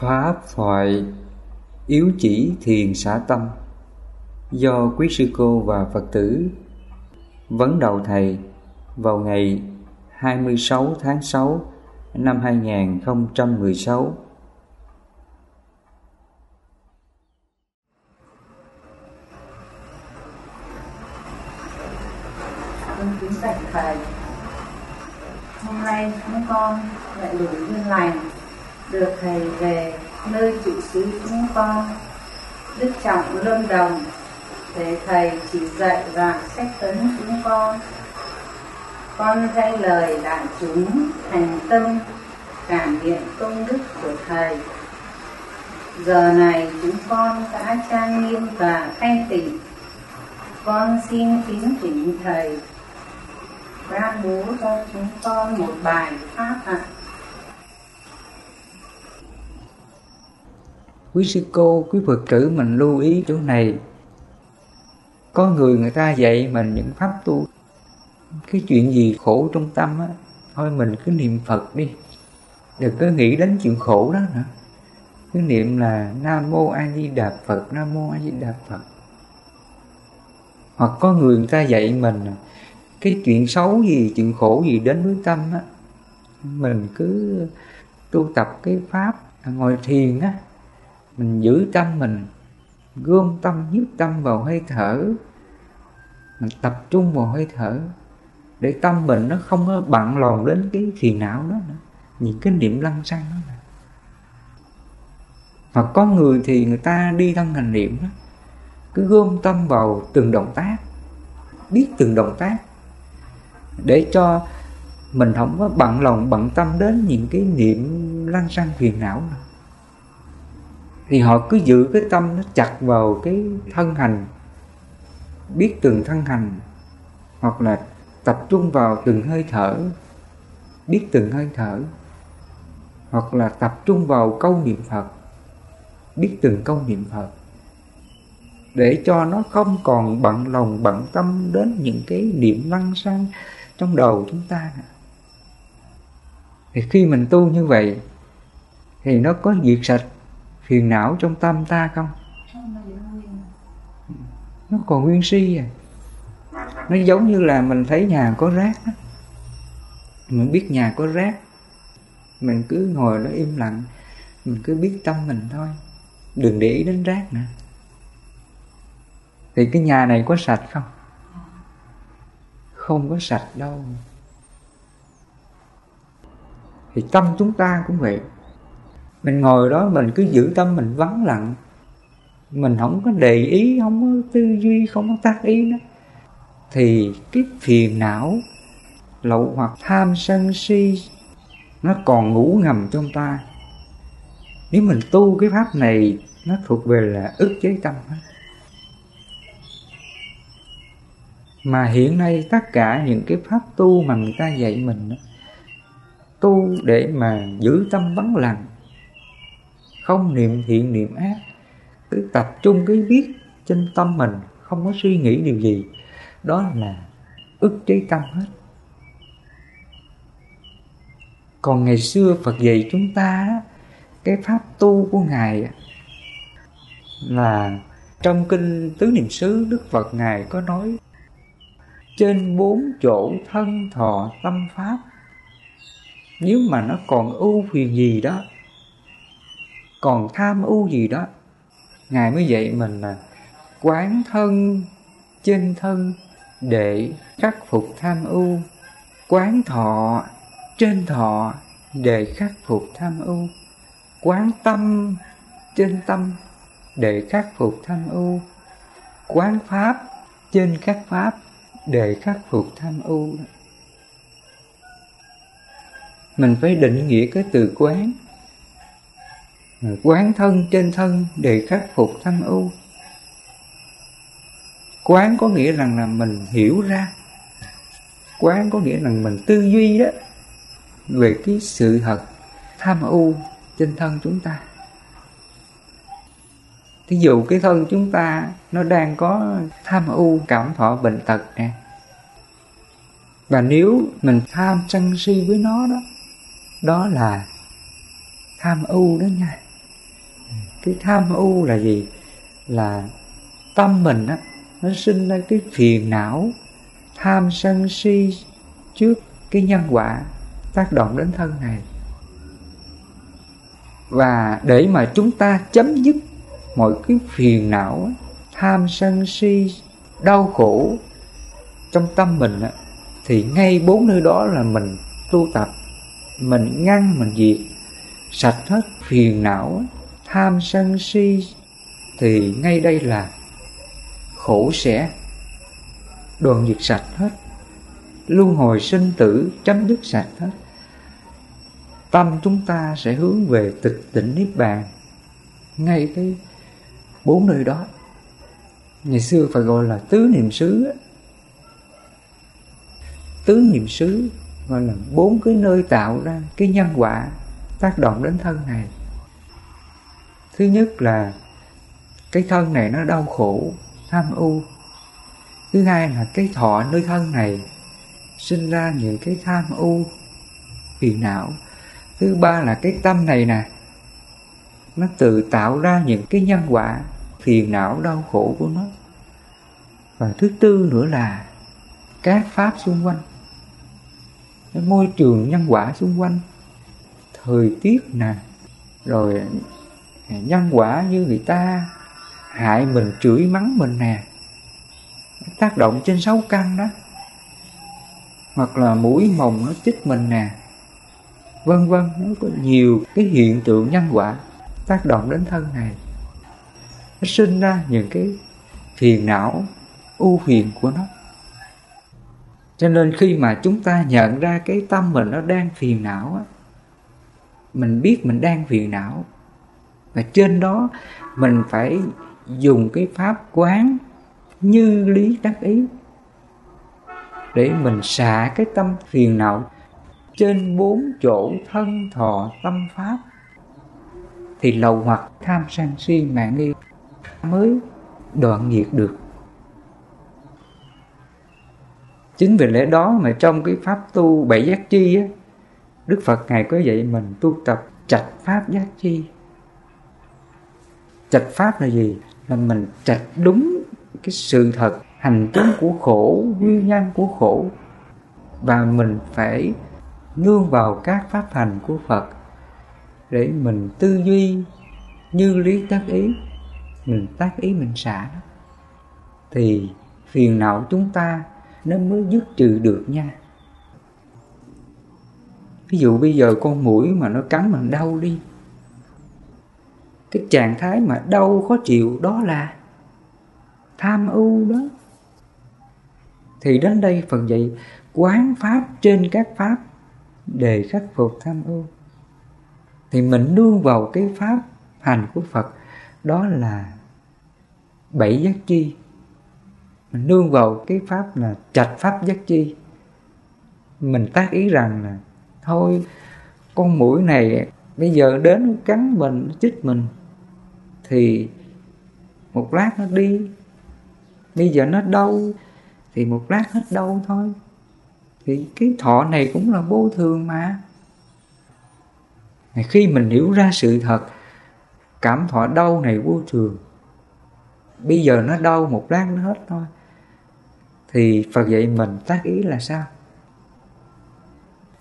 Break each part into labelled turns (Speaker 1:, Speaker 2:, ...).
Speaker 1: Phá thoại Yếu chỉ thiền xả tâm. Do quý sư cô và Phật tử Vấn đầu thầy vào ngày 26 tháng 6 năm 2016
Speaker 2: kính bạch thầy hôm nay chúng con lại đủ duyên lành được thầy về nơi trụ xứ chúng con. Đức trọng lâm đồng, để thầy chỉ dạy và sách tấn chúng con. Con thay lời đại chúng, thành tâm, cảm nghiệm công đức của thầy. Giờ này chúng con đã trang nghiêm và thanh tịnh. Con xin kính thỉnh thầy. Ban bố cho chúng con một bài pháp ạ.
Speaker 1: Quý sư cô, quý phật tử mình lưu ý chỗ này. Có người người ta dạy mình những pháp tu. Cái chuyện gì khổ trong tâm á, thôi mình cứ niệm phật đi. Đừng có nghĩ đến chuyện khổ đó nữa. Cứ niệm là nam mô a di đà phật nam mô a di đà phật. Hoặc có người người ta dạy mình cái chuyện xấu gì, chuyện khổ gì đến với tâm á, mình cứ tu tập cái pháp ngồi thiền á mình giữ tâm mình, gom tâm nhiếp tâm vào hơi thở. Mình tập trung vào hơi thở để tâm mình nó không có bận lòng đến cái phiền não đó nữa. Những cái niệm lăng xăng đó nữa. hoặc có người thì người ta đi thân hành niệm đó. Cứ gom tâm vào từng động tác, biết từng động tác, để cho mình không có bận lòng bận tâm đến những cái niệm lăng xăng phiền não nữa thì họ cứ giữ cái tâm nó chặt vào cái thân hành, biết từng thân hành, hoặc là tập trung vào từng hơi thở, biết từng hơi thở, hoặc là tập trung vào câu niệm phật, biết từng câu niệm phật, để cho nó không còn bận lòng, bận tâm đến những cái niệm lăng sang trong đầu chúng ta thì khi mình tu như vậy, thì nó có diệt sạch phiền não trong tâm ta không? Nó còn nguyên si à? Nó giống như là mình thấy nhà có rác đó. mình biết nhà có rác. Mình cứ ngồi đó im lặng. Mình cứ biết tâm mình thôi. Đừng để ý đến rác nữa. Thì cái nhà này có sạch không? Không có sạch đâu. Thì tâm chúng ta cũng vậy mình ngồi đó mình cứ giữ tâm mình vắng lặng. Mình không có để ý không có tư duy không có tác ý nữa. Thì cái phiền não lậu hoặc tham sân si nó còn ngủ ngầm trong ta. Nếu mình tu cái pháp này nó thuộc về là ức chế tâm hết. Mà hiện nay tất cả những cái pháp tu mà người ta dạy mình đó, tu để mà giữ tâm vắng lặng không niệm thiện, niệm ác. Cứ tập trung cái biết trên tâm mình, không có suy nghĩ điều gì. Đó là ức chế tâm hết. Còn ngày xưa Phật dạy chúng ta cái pháp tu của ngài là trong kinh tứ niệm xứ, Đức Phật ngài có nói, trên bốn chỗ thân, thọ, tâm, pháp, nếu mà nó còn ưu phiền gì đó còn tham ưu gì đó, ngài mới dạy mình là quán thân trên thân, để khắc phục tham ưu. Quán thọ, trên thọ, để khắc phục tham ưu. Quán tâm, trên tâm, để khắc phục tham ưu. Quán pháp, trên các pháp, để khắc phục tham ưu. Mình phải định nghĩa cái từ quán quán thân trên thân để khắc phục tham ưu quán có nghĩa rằng là mình hiểu ra. Quán có nghĩa là mình tư duy đó về cái sự thật tham ưu trên thân chúng ta. Thí dụ cái thân chúng ta nó đang có tham ưu cảm thọ bệnh tật nè. Và nếu mình tham sân si với nó đó đó là tham ưu đó nha cái tham ưu là gì? Là tâm mình á nó sinh ra cái phiền não tham sân si trước cái nhân quả tác động đến thân này. Và để mà chúng ta chấm dứt mọi cái phiền não tham sân si đau khổ trong tâm mình á, thì ngay bốn nơi đó là mình tu tập mình ngăn mình diệt sạch hết phiền não tham sân si thì ngay đây là khổ sẽ đoàn diệt sạch hết. Luân hồi sinh tử chấm dứt sạch hết. Tâm chúng ta sẽ hướng về tịch tỉnh niết bàn. Ngay cái bốn nơi đó. Ngày xưa phải gọi là tứ niệm xứ tứ niệm xứ gọi là bốn cái nơi tạo ra cái nhân quả tác động đến thân này thứ nhất là cái thân này nó đau khổ, tham u. Thứ hai là cái thọ nơi thân này sinh ra những cái tham u, phiền não. Thứ ba là cái tâm này nè, nó tự tạo ra những cái nhân quả phiền não đau khổ của nó. Và thứ tư nữa là các pháp xung quanh, cái môi trường nhân quả xung quanh, thời tiết nè, rồi nhân quả như người ta hại mình, chửi mắng mình nè. Tác động trên sáu căn đó. Hoặc là mũi mồng nó chích mình nè. Vân vân, nó có nhiều cái hiện tượng nhân quả tác động đến thân này. Nó sinh ra những cái phiền não, ưu phiền của nó. Cho nên khi mà chúng ta nhận ra cái tâm mình nó đang phiền não á, mình biết mình đang phiền não và trên đó mình phải dùng cái pháp quán như lý đắc ý để mình xả cái tâm phiền não trên bốn chỗ thân thọ tâm pháp thì lầu hoặc tham sân si mạng nghi mới đoạn diệt được. Chính vì lẽ đó mà trong cái pháp tu bảy giác chi á, đức phật ngài có dạy mình tu tập trạch pháp giác chi trạch pháp là gì? Là mình trạch đúng cái sự thật, hành tướng của khổ nguyên nhân của khổ. Và mình phải nương vào các pháp hành của phật để mình tư duy như lý tác ý, mình tác ý mình xả thì phiền não chúng ta nó mới dứt trừ được nha. Ví dụ bây giờ con mũi mà nó cắn mình đau đi cái trạng thái mà đau, khó chịu, đó là tham ưu đó. Thì đến đây phần dạy quán pháp trên các pháp để khắc phục tham ưu. Thì mình nương vào cái pháp hành của Phật, đó là bảy giác chi. Mình nương vào cái pháp là trạch pháp giác chi. Mình tác ý rằng là, thôi, con mũi này bây giờ đến cắn mình, chích mình thì một lát nó đi. Bây giờ nó đau thì một lát hết đau thôi. Thì cái thọ này cũng là vô thường mà. Khi mình hiểu ra sự thật, cảm thọ đau này vô thường. Bây giờ nó đau một lát nó hết thôi. Thì Phật dạy mình tác ý là sao?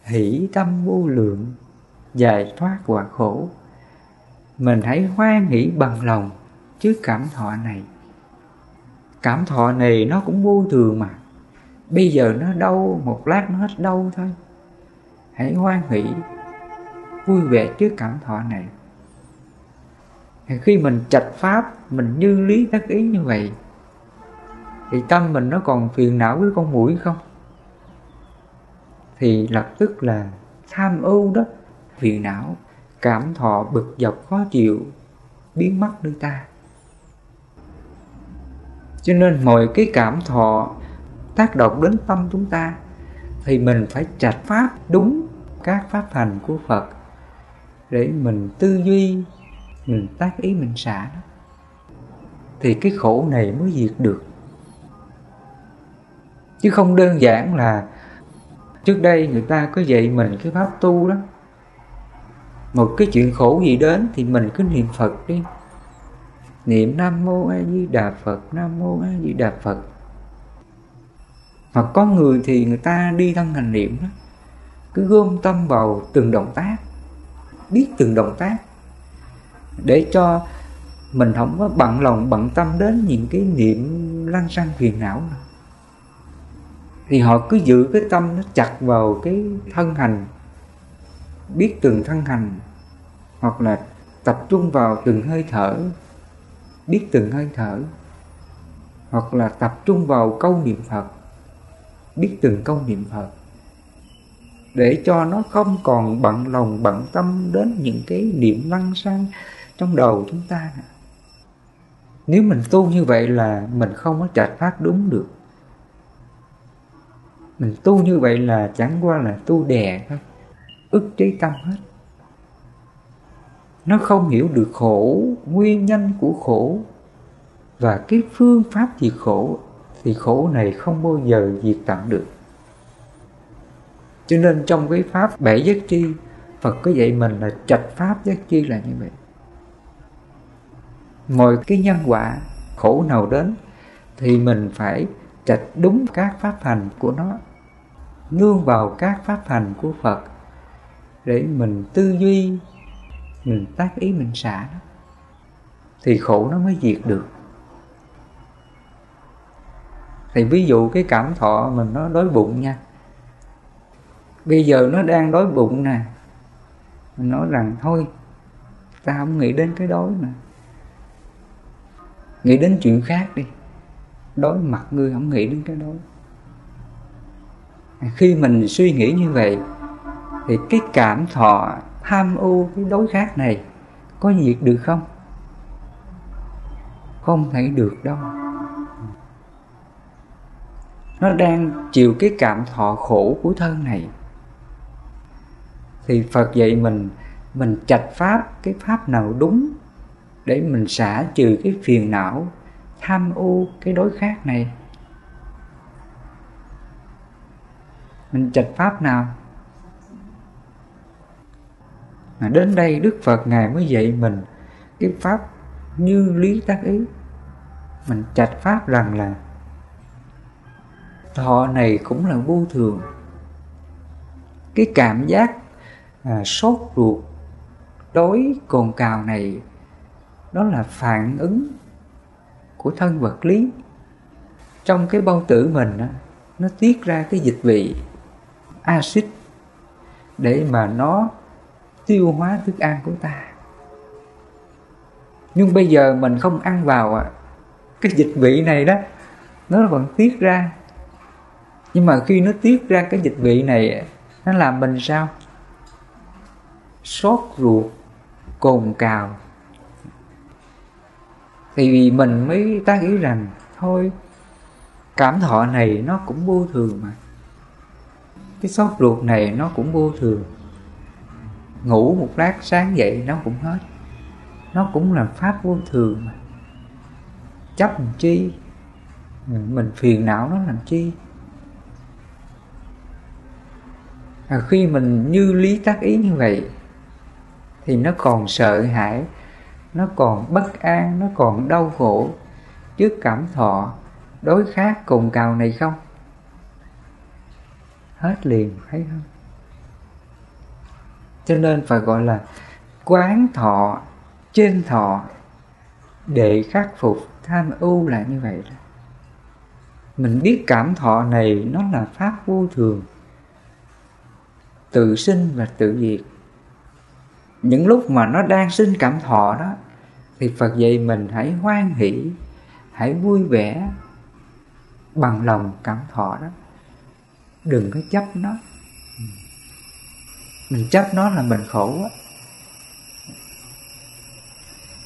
Speaker 1: Hỷ tâm vô lượng, giải thoát quả khổ mình hãy hoan nghĩ bằng lòng trước cảm thọ này. Cảm thọ này nó cũng vô thường mà. Bây giờ nó đau một lát, nó hết đau thôi. Hãy hoan hỷ, vui vẻ trước cảm thọ này. Khi mình trạch pháp, mình như lý tác ý như vậy, thì tâm mình nó còn phiền não với con mũi không? Thì lập tức là tham ưu đó, phiền não cảm thọ bực dọc khó chịu, biến mất nơi ta. Cho nên mọi cái cảm thọ tác động đến tâm chúng ta thì mình phải trạch pháp đúng các pháp hành của Phật để mình tư duy, mình tác ý, mình xả thì cái khổ này mới diệt được. Chứ không đơn giản là trước đây người ta có dạy mình cái pháp tu đó một cái chuyện khổ gì đến thì mình cứ niệm phật đi. Niệm nam mô a di đà phật, nam mô a di đà phật. Hoặc có người thì người ta đi thân hành niệm đó. Cứ gom tâm vào từng động tác, biết từng động tác. Để cho mình không có bận lòng, bận tâm đến những cái niệm lăng xăng phiền não nữa. thì họ cứ giữ cái tâm nó chặt vào cái thân hành biết từng thân hành, hoặc là tập trung vào từng hơi thở, biết từng hơi thở, hoặc là tập trung vào câu niệm phật, biết từng câu niệm phật, để cho nó không còn bận lòng, bận tâm đến những cái niệm lăng xăng trong đầu chúng ta. Nếu mình tu như vậy là mình không có trạch phát đúng được. Mình tu như vậy là chẳng qua là tu đè thôi ức chế tâm hết. Nó không hiểu được khổ, nguyên nhân của khổ. Và cái phương pháp diệt khổ thì khổ này không bao giờ diệt tận được. Cho nên trong cái pháp bảy giác chi, Phật có dạy mình là trạch pháp giác chi là như vậy. Mọi cái nhân quả khổ nào đến thì mình phải trạch đúng các pháp hành của nó, nương vào các pháp hành của Phật để mình tư duy, mình tác ý, mình xả nó, thì khổ nó mới diệt được. Thì ví dụ cái cảm thọ mình nó đói bụng nha. Bây giờ nó đang đói bụng nè, mình nói rằng, thôi, ta không nghĩ đến cái đói mà. Nghĩ đến chuyện khác đi. Đói mặt ngươi không nghĩ đến cái đói. Khi mình suy nghĩ như vậy thì cái cảm thọ tham ô cái đối khác này có diệt được không? Không thể được đâu. Nó đang chịu cái cảm thọ khổ của thân này. Thì phật dạy mình mình chạch pháp cái pháp nào đúng để mình xả trừ cái phiền não, tham ô cái đối khác này. Mình chạch pháp nào? Mà đến đây đức phật ngài mới dạy mình cái pháp như lý tác ý. Mình trạch pháp rằng là thọ này cũng là vô thường. Cái cảm giác à, sốt ruột đối cồn cào này đó là phản ứng của thân vật lý. Trong cái bao tử mình đó, nó tiết ra cái dịch vị axit để mà nó tiêu hóa thức ăn của ta. Nhưng bây giờ mình không ăn vào cái dịch vị này đó, nó còn tiết ra. Nhưng mà khi nó tiết ra cái dịch vị này, nó làm mình sao? Sốt ruột, cồn cào. Thì vì mình mới ta nghĩ rằng, thôi, cảm thọ này nó cũng vô thường mà. Cái sốt ruột này nó cũng vô thường ngủ một lát sáng dậy nó cũng hết. Nó cũng là pháp vô thường mà. Chấp làm chi? Mình phiền não nó làm chi? À, khi mình như lý tác ý như vậy thì nó còn sợ hãi nó còn bất an nó còn đau khổ trước cảm thọ đối khác cùng cào này không? Hết liền thấy không? Cho nên phải gọi là quán thọ, trên thọ, để khắc phục, tham ưu là như vậy đó. Mình biết cảm thọ này nó là pháp vô thường, tự sinh và tự diệt. Những lúc mà nó đang sinh cảm thọ đó, thì phật dạy mình hãy hoan hỷ, hãy vui vẻ bằng lòng cảm thọ đó. Đừng có chấp nó mình chấp nó là mình khổ á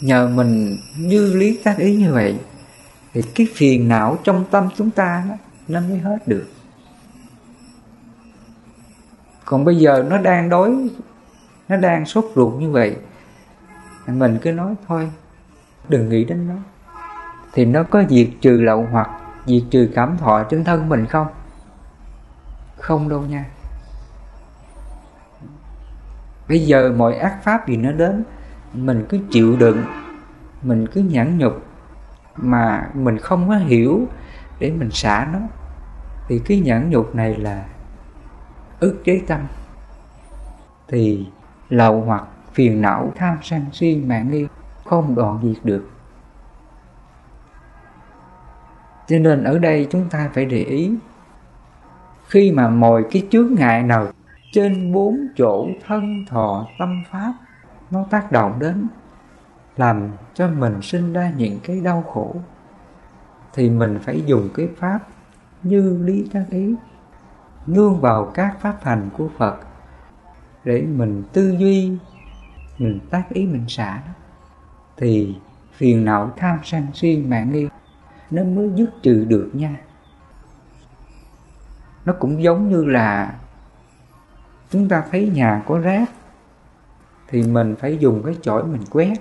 Speaker 1: nhờ mình như lý tác ý như vậy thì cái phiền não trong tâm chúng ta đó, nó mới hết được. Còn bây giờ nó đang đối, nó đang sốt ruột như vậy mình cứ nói thôi đừng nghĩ đến nó. Thì nó có diệt trừ lậu hoặc diệt trừ cảm thọ trên thân mình không? Không đâu nha bây giờ mọi ác pháp gì nó đến, mình cứ chịu đựng, mình cứ nhẫn nhục mà mình không có hiểu để mình xả nó. Thì cái nhẫn nhục này là ức chế tâm. Thì lậu hoặc phiền não, tham sân si, mạng nghi, không đoạn diệt được. Cho nên ở đây chúng ta phải để ý, khi mà mọi cái chướng ngại nào trên bốn chỗ thân thọ tâm pháp, nó tác động đến, làm cho mình sinh ra những cái đau khổ. Thì mình phải dùng cái pháp như lý tác ý, nương vào các pháp hành của phật để mình tư duy, mình tác ý, mình xả thì phiền não tham sân si mạng nghi, nó mới dứt trừ được nha. Nó cũng giống như là chúng ta thấy nhà có rác, thì mình phải dùng cái chổi mình quét.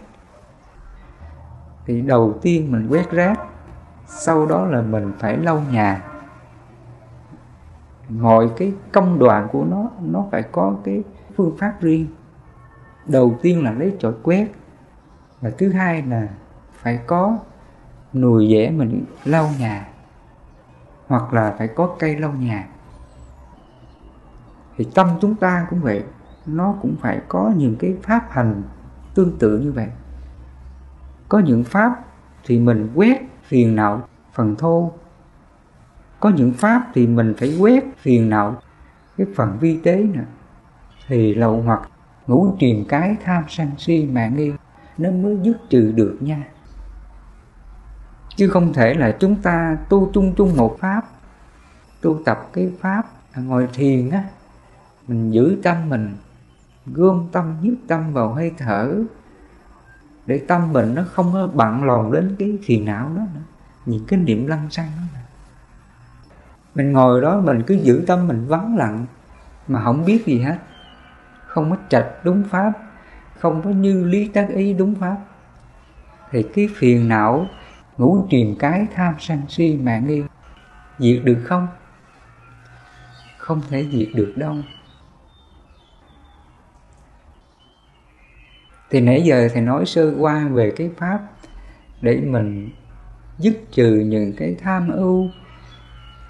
Speaker 1: Thì đầu tiên mình quét rác, sau đó là mình phải lau nhà. Mọi cái công đoạn của nó nó phải có cái phương pháp riêng. Đầu tiên là lấy chổi quét, và thứ hai là phải có nùi dẻ mình lau nhà, hoặc là phải có cây lau nhà thì tâm chúng ta cũng vậy. Nó cũng phải có những cái pháp hành tương tự như vậy. Có những pháp thì mình quét phiền não phần thô. Có những pháp thì mình phải quét phiền não cái phần vi tế nè thì lậu hoặc ngũ triền cái tham sân si mạng nghi, nó mới dứt trừ được nha. Chứ không thể là chúng ta tu chung chung một pháp, tu tập cái pháp ngồi thiền á mình giữ tâm mình, gom tâm nhiếp tâm vào hơi thở, để tâm mình nó không có bận lòng đến cái phiền não đó nữa. Những cái niệm lăng xăng đó nữa. mình ngồi đó mình cứ giữ tâm mình vắng lặng, mà không biết gì hết. Không có trạch đúng pháp, không có như lý tác ý đúng pháp. Thì cái phiền não ngủ triền cái tham sân si mạng nghi, diệt được không? Không thể diệt được đâu. Thì nãy giờ thầy nói sơ qua về cái pháp để mình dứt trừ những cái tham ưu,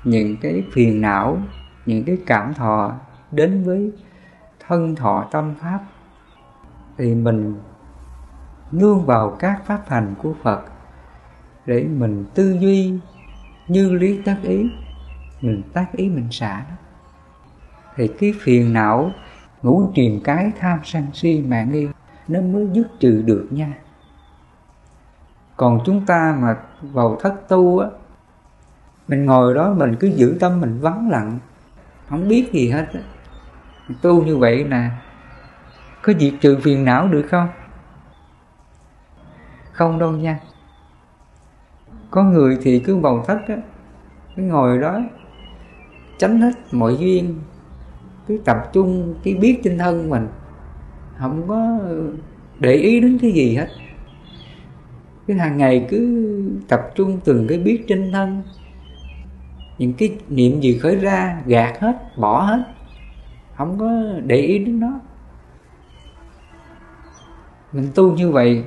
Speaker 1: những cái phiền não, những cái cảm thọ đến với thân thọ tâm pháp. Thì mình nương vào các pháp hành của phật để mình tư duy như lý tác ý, mình tác ý mình xả đó. Thì cái phiền não ngũ triền cái tham sân si mạng nghi nó mới dứt trừ được nha. Còn chúng ta mà vào thất tu á, mình ngồi đó mình cứ giữ tâm mình vắng lặng, không biết gì hết á. Tu như vậy nè, có diệt trừ phiền não được không? Không đâu nha. Có người thì cứ vào thất á, cứ ngồi đó tránh hết mọi duyên, cứ tập trung cái biết trên thân mình không có để ý đến cái gì hết. Cứ hàng ngày cứ tập trung từng cái biết trên thân. Những cái niệm gì khởi ra, gạt hết, bỏ hết. Không có để ý đến nó. Mình tu như vậy,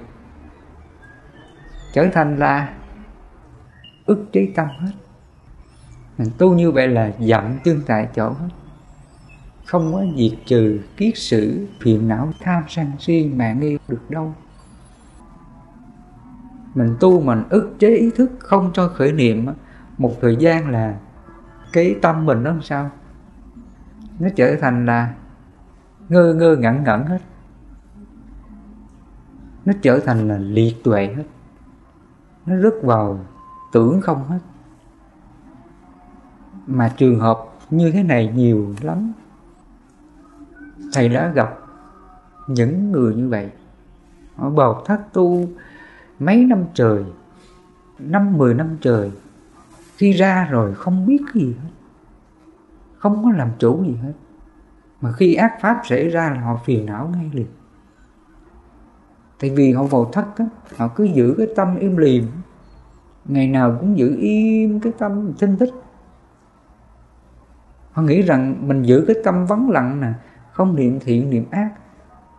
Speaker 1: trở thành là ức chế tâm hết. Mình tu như vậy là dậm tương tại chỗ hết không có diệt trừ kiết sử, phiền não, tham sân si mạng nghi được đâu. Mình tu mình ức chế ý thức không cho khởi niệm một thời gian là cái tâm mình nó làm sao? Nó trở thành là ngơ ngơ ngẩn ngẩn hết. Nó trở thành là liệt tuệ hết. Nó rớt vào tưởng không hết. Mà trường hợp như thế này nhiều lắm thầy đã gặp những người như vậy. Họ bào thất tu mấy năm trời, năm, mười năm trời. Khi ra rồi không biết gì hết, không có làm chủ gì hết. Mà khi ác pháp xảy ra là họ phiền não ngay liền. Tại vì họ vào thất á, họ cứ giữ cái tâm im lìm. Ngày nào cũng giữ im cái tâm thinh thích họ nghĩ rằng mình giữ cái tâm vắng lặng nè không niệm thiện, niệm ác.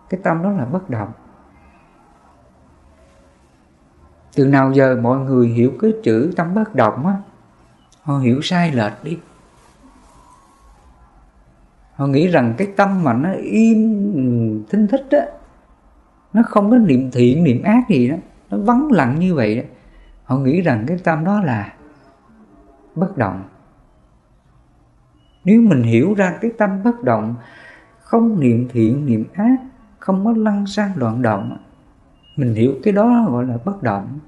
Speaker 1: Cái tâm đó là bất động. Từ nào giờ mọi người hiểu cái chữ tâm bất động á, họ hiểu sai lệch đi. Họ nghĩ rằng cái tâm mà nó im, thinh thích á, nó không có niệm thiện, niệm ác gì đó, nó vắng lặng như vậy đó. Họ nghĩ rằng cái tâm đó là bất động. Nếu mình hiểu ra cái tâm bất động không niệm thiện, niệm ác, không có lăn sang loạn động. Mình hiểu cái đó gọi là bất động.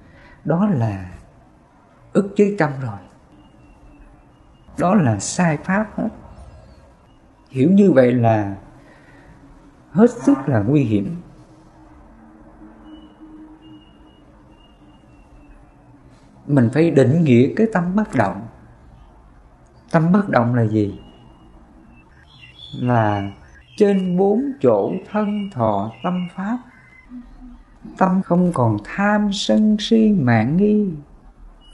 Speaker 1: Đó là ức chế tâm rồi. Đó là sai pháp hết. Hiểu như vậy là hết sức là nguy hiểm. Mình phải định nghĩa cái tâm bất động. Tâm bất động là gì? Là trên bốn chỗ thân thọ tâm pháp tâm không còn tham sân si mạng nghi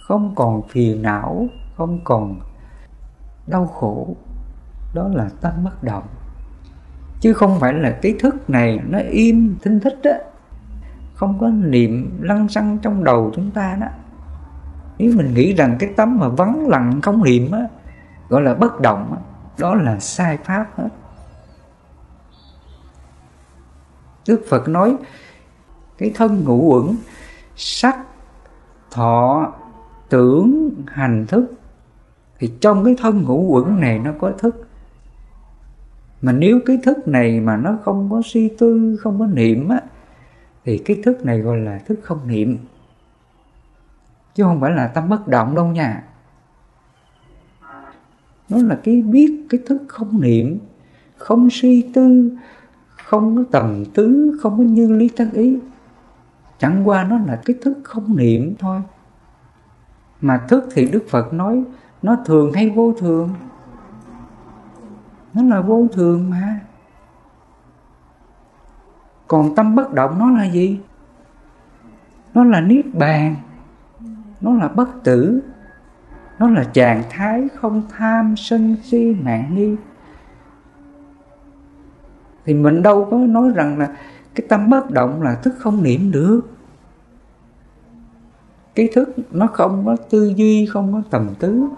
Speaker 1: không còn phiền não không còn đau khổ. Đó là tâm bất động. Chứ không phải là cái thức này nó im thinh thích đó không có niệm lăng xăng trong đầu chúng ta đó. Nếu mình nghĩ rằng cái tấm mà vắng lặng không niệm á gọi là bất động đó, đó là sai pháp hết. Đức Phật nói, cái thân ngũ uẩn, sắc, thọ, tưởng, hành thức, thì trong cái thân ngũ uẩn này nó có thức. Mà nếu cái thức này mà nó không có suy tư, không có niệm á, thì cái thức này gọi là thức không niệm. Chứ không phải là tâm bất động đâu nha. Nó là cái biết cái thức không niệm, không suy tư không có tầm tứ, không có như lý tác ý. Chẳng qua nó là cái thức không niệm thôi. Mà thức thì đức phật nói, nó thường hay vô thường. Nó là vô thường mà. Còn tâm bất động nó là gì? Nó là niết bàn. Nó là bất tử. Nó là trạng thái không tham sân si mạng nghi thì mình đâu có nói rằng là cái tâm bất động là thức không niệm được. Cái thức nó không có tư duy, không có tầm tứ.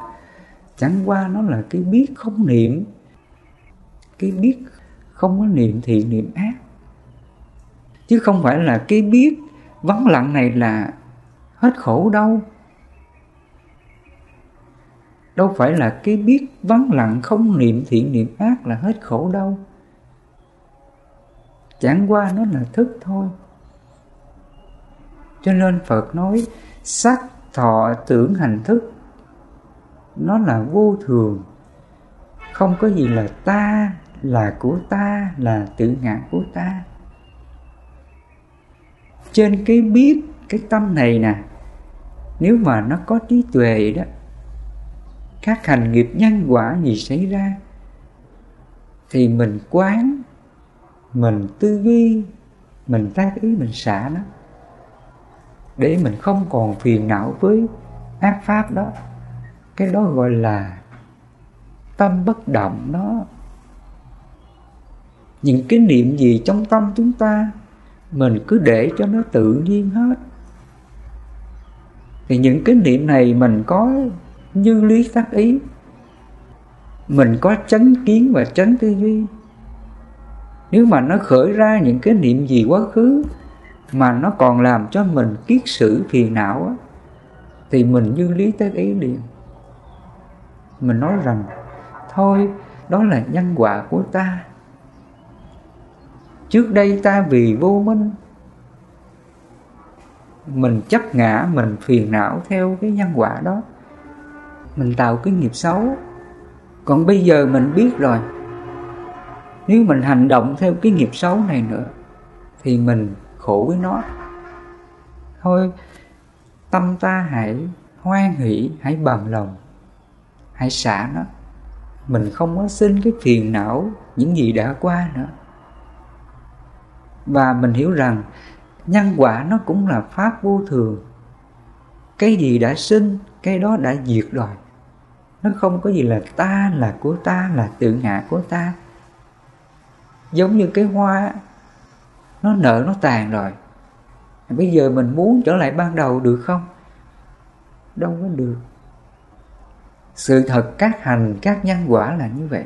Speaker 1: Chẳng qua nó là cái biết không niệm. Cái biết không có niệm thiện niệm ác. Chứ không phải là cái biết vắng lặng này là hết khổ đâu. Đâu phải là cái biết vắng lặng không niệm thiện niệm ác là hết khổ đâu chẳng qua nó là thức thôi. Cho nên phật nói, sắc thọ tưởng hành thức, nó là vô thường. Không có gì là ta, là của ta, là tự ngã của ta. Trên cái biết, cái tâm này nè, nếu mà nó có trí tuệ đó, các hành nghiệp nhân quả gì xảy ra, thì mình quán mình tư duy, mình tác ý mình xả nó. Để mình không còn phiền não với ác pháp đó. Cái đó gọi là tâm bất động đó. Những cái niệm gì trong tâm chúng ta, mình cứ để cho nó tự nhiên hết. Thì những cái niệm này mình có như lý tác ý. Mình có chánh kiến và chánh tư duy nếu mà nó khởi ra những cái niệm gì quá khứ mà nó còn làm cho mình kiết sử phiền não á, thì mình như lý tới ý liền. Mình nói rằng thôi đó là nhân quả của ta. Trước đây ta vì vô minh mình chấp ngã mình phiền não theo cái nhân quả đó. Mình tạo cái nghiệp xấu. Còn bây giờ mình biết rồi nếu mình hành động theo cái nghiệp xấu này nữa, thì mình khổ với nó. Thôi, tâm ta hãy hoan hỷ, hãy bằng lòng, hãy xả nó. Mình không có xin cái phiền não, những gì đã qua nữa. Và mình hiểu rằng, nhân quả nó cũng là pháp vô thường. Cái gì đã sinh, cái đó đã diệt rồi. Nó không có gì là ta là của ta, là tự ngã của ta giống như cái hoa nó nở, nó tàn rồi. Bây giờ mình muốn trở lại ban đầu được không? Đâu có được. Sự thật, các hành, các nhân quả là như vậy.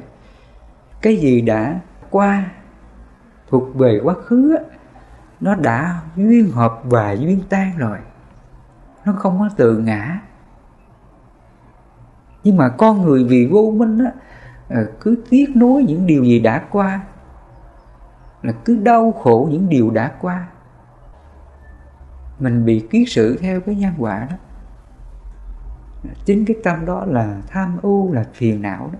Speaker 1: Cái gì đã qua thuộc về quá khứ nó đã duyên hợp và duyên tan rồi. Nó không có tự ngã. Nhưng mà con người vì vô minh á ờ, cứ tiếc nuối những điều gì đã qua là cứ đau khổ những điều đã qua. Mình bị ký sự theo cái nhân quả đó. Chính cái tâm đó là tham ưu là phiền não đó.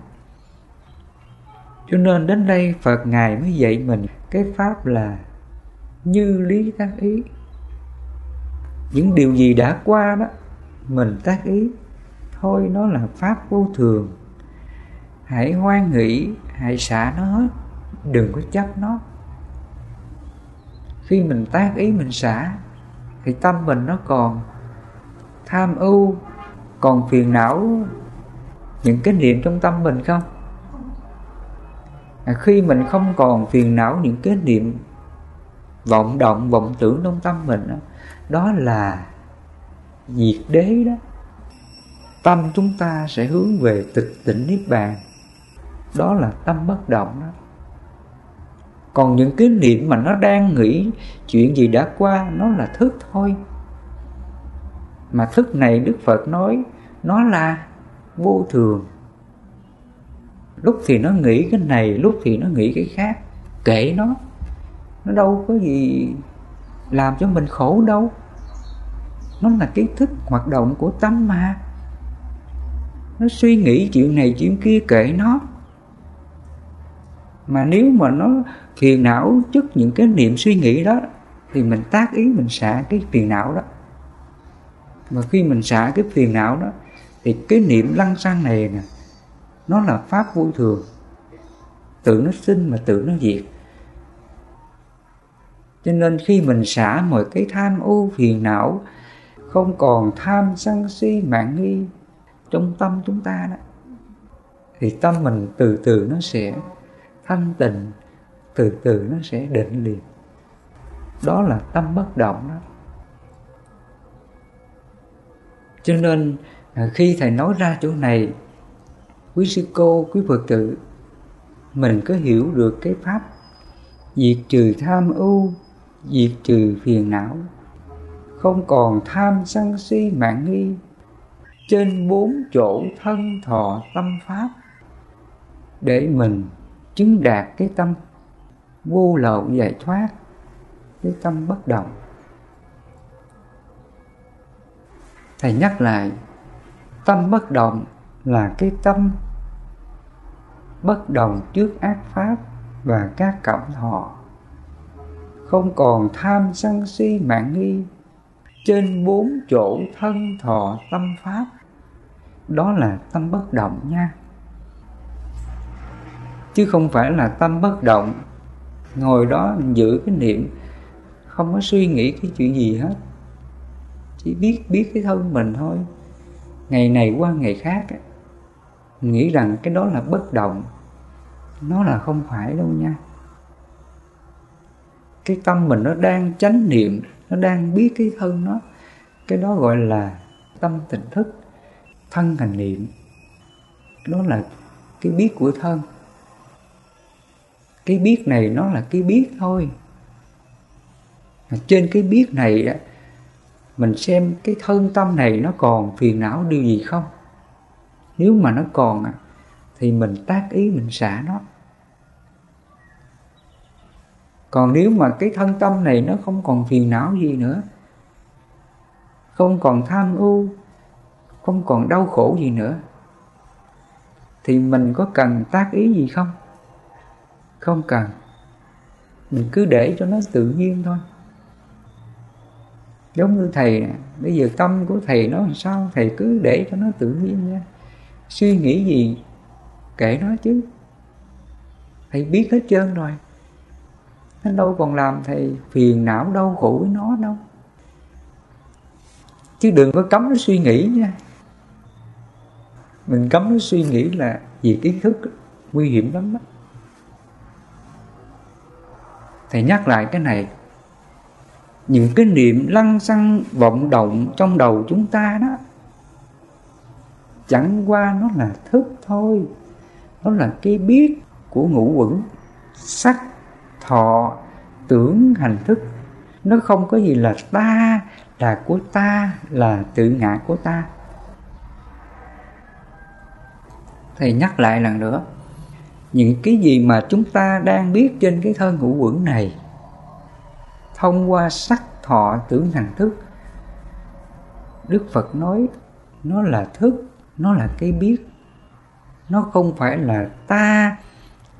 Speaker 1: Cho nên đến đây phật ngài mới dạy mình cái pháp là như lý tác ý. Những điều gì đã qua đó, mình tác ý. Thôi, nó là pháp vô thường. Hãy hoan hỷ, hãy xả nó. Hết đừng có chấp nó khi mình tác ý mình xả thì tâm mình nó còn tham ưu còn phiền não. Những cái niệm trong tâm mình không? À, khi mình không còn phiền não những cái niệm vọng động vọng tưởng trong tâm mình đó, đó là diệt đế đó. Tâm chúng ta sẽ hướng về tịch tỉnh niết bàn. Đó là tâm bất động đó còn những cái niệm mà nó đang nghĩ chuyện gì đã qua, nó là thức thôi. Mà thức này đức phật nói, nó là vô thường. Lúc thì nó nghĩ cái này, lúc thì nó nghĩ cái khác. Kệ nó. Nó đâu có gì làm cho mình khổ đâu. Nó là cái thức hoạt động của tâm mà. Nó suy nghĩ chuyện này, chuyện kia, kệ nó. Mà nếu mà nó phiền não trước những cái niệm suy nghĩ đó, thì mình tác ý mình xả cái phiền não đó. Mà khi mình xả cái phiền não đó, thì cái niệm lăng xăng này nè, nó là pháp vô thường. Tự nó sinh mà tự nó diệt. Cho nên khi mình xả mọi cái tham ô phiền não, không còn tham sân si mạng nghi trong tâm chúng ta đó, thì tâm mình từ từ nó sẽ thanh tịnh từ từ nó sẽ định liền. Đó là tâm bất động đó. Cho nên à, khi thầy nói ra chỗ này, quý sư cô, quý phật tử, mình có hiểu được cái pháp diệt trừ tham ưu diệt trừ phiền não, không còn tham sân si mạng nghi. Trên bốn chỗ thân thọ tâm pháp để mình chứng đạt cái tâm vô lậu giải thoát cái tâm bất động. Thầy nhắc lại, tâm bất động là cái tâm bất đồng trước ác pháp và các cảm thọ. Không còn tham sân si mạng nghi, trên bốn chỗ thân thọ tâm pháp, đó là tâm bất động nha. Chứ không phải là tâm bất động ngồi đó giữ cái niệm, không có suy nghĩ cái chuyện gì hết. Chỉ biết biết cái thân mình thôi. Ngày này qua ngày khác nghĩ rằng cái đó là bất động. Nó là không phải đâu nha. Cái tâm mình nó đang chánh niệm, nó đang biết cái thân nó. Cái đó gọi là tâm tỉnh thức, thân hành niệm. Đó là cái biết của thân cái biết này nó là cái biết thôi. Mà trên cái biết này đó mình xem cái thân tâm này nó còn phiền não điều gì không? Nếu mà nó còn thì mình tác ý mình xả nó. Còn nếu mà cái thân tâm này nó không còn phiền não gì nữa, không còn tham ưu không còn đau khổ gì nữa, thì mình có cần tác ý gì không? Không cần. Mình cứ để cho nó tự nhiên thôi. Giống như thầy nè bây giờ tâm của thầy nó làm sao? Thầy cứ để cho nó tự nhiên nha. Suy nghĩ gì, kể nó chứ. Thầy biết hết trơn rồi. Nó đâu còn làm thầy phiền não, đau khổ với nó đâu. Chứ đừng có cấm nó suy nghĩ nha. Mình cấm nó suy nghĩ là vì kiến thức nguy hiểm lắm đó thầy nhắc lại cái này. Những cái niệm lăng xăng vọng động trong đầu chúng ta đó, chẳng qua nó là thức thôi. Nó là cái biết của ngũ quẩn, sắc, thọ, tưởng, hành thức. Nó không có gì là ta, là của ta, là tự ngã của ta. Thầy nhắc lại lần nữa những cái gì mà chúng ta đang biết trên cái thân ngũ quẩn này, thông qua sắc thọ tưởng hành thức, đức phật nói nó là thức, nó là cái biết. Nó không phải là ta,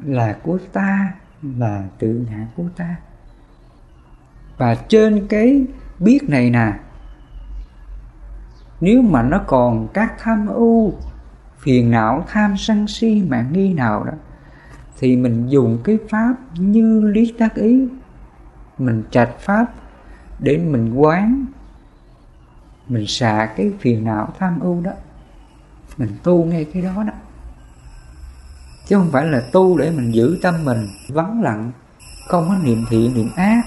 Speaker 1: là của ta, là tự ngã của ta. Và trên cái biết này nè, nếu mà nó còn các tham ưu, phiền não, tham sân si, mạng nghi nào đó thì mình dùng cái pháp như lý tác ý. Mình trạch pháp để mình quán. Mình xả cái phiền não tham ưu đó. Mình tu ngay cái đó đó. Chứ không phải là tu để mình giữ tâm mình vắng lặng. Không có niệm thiện niệm ác.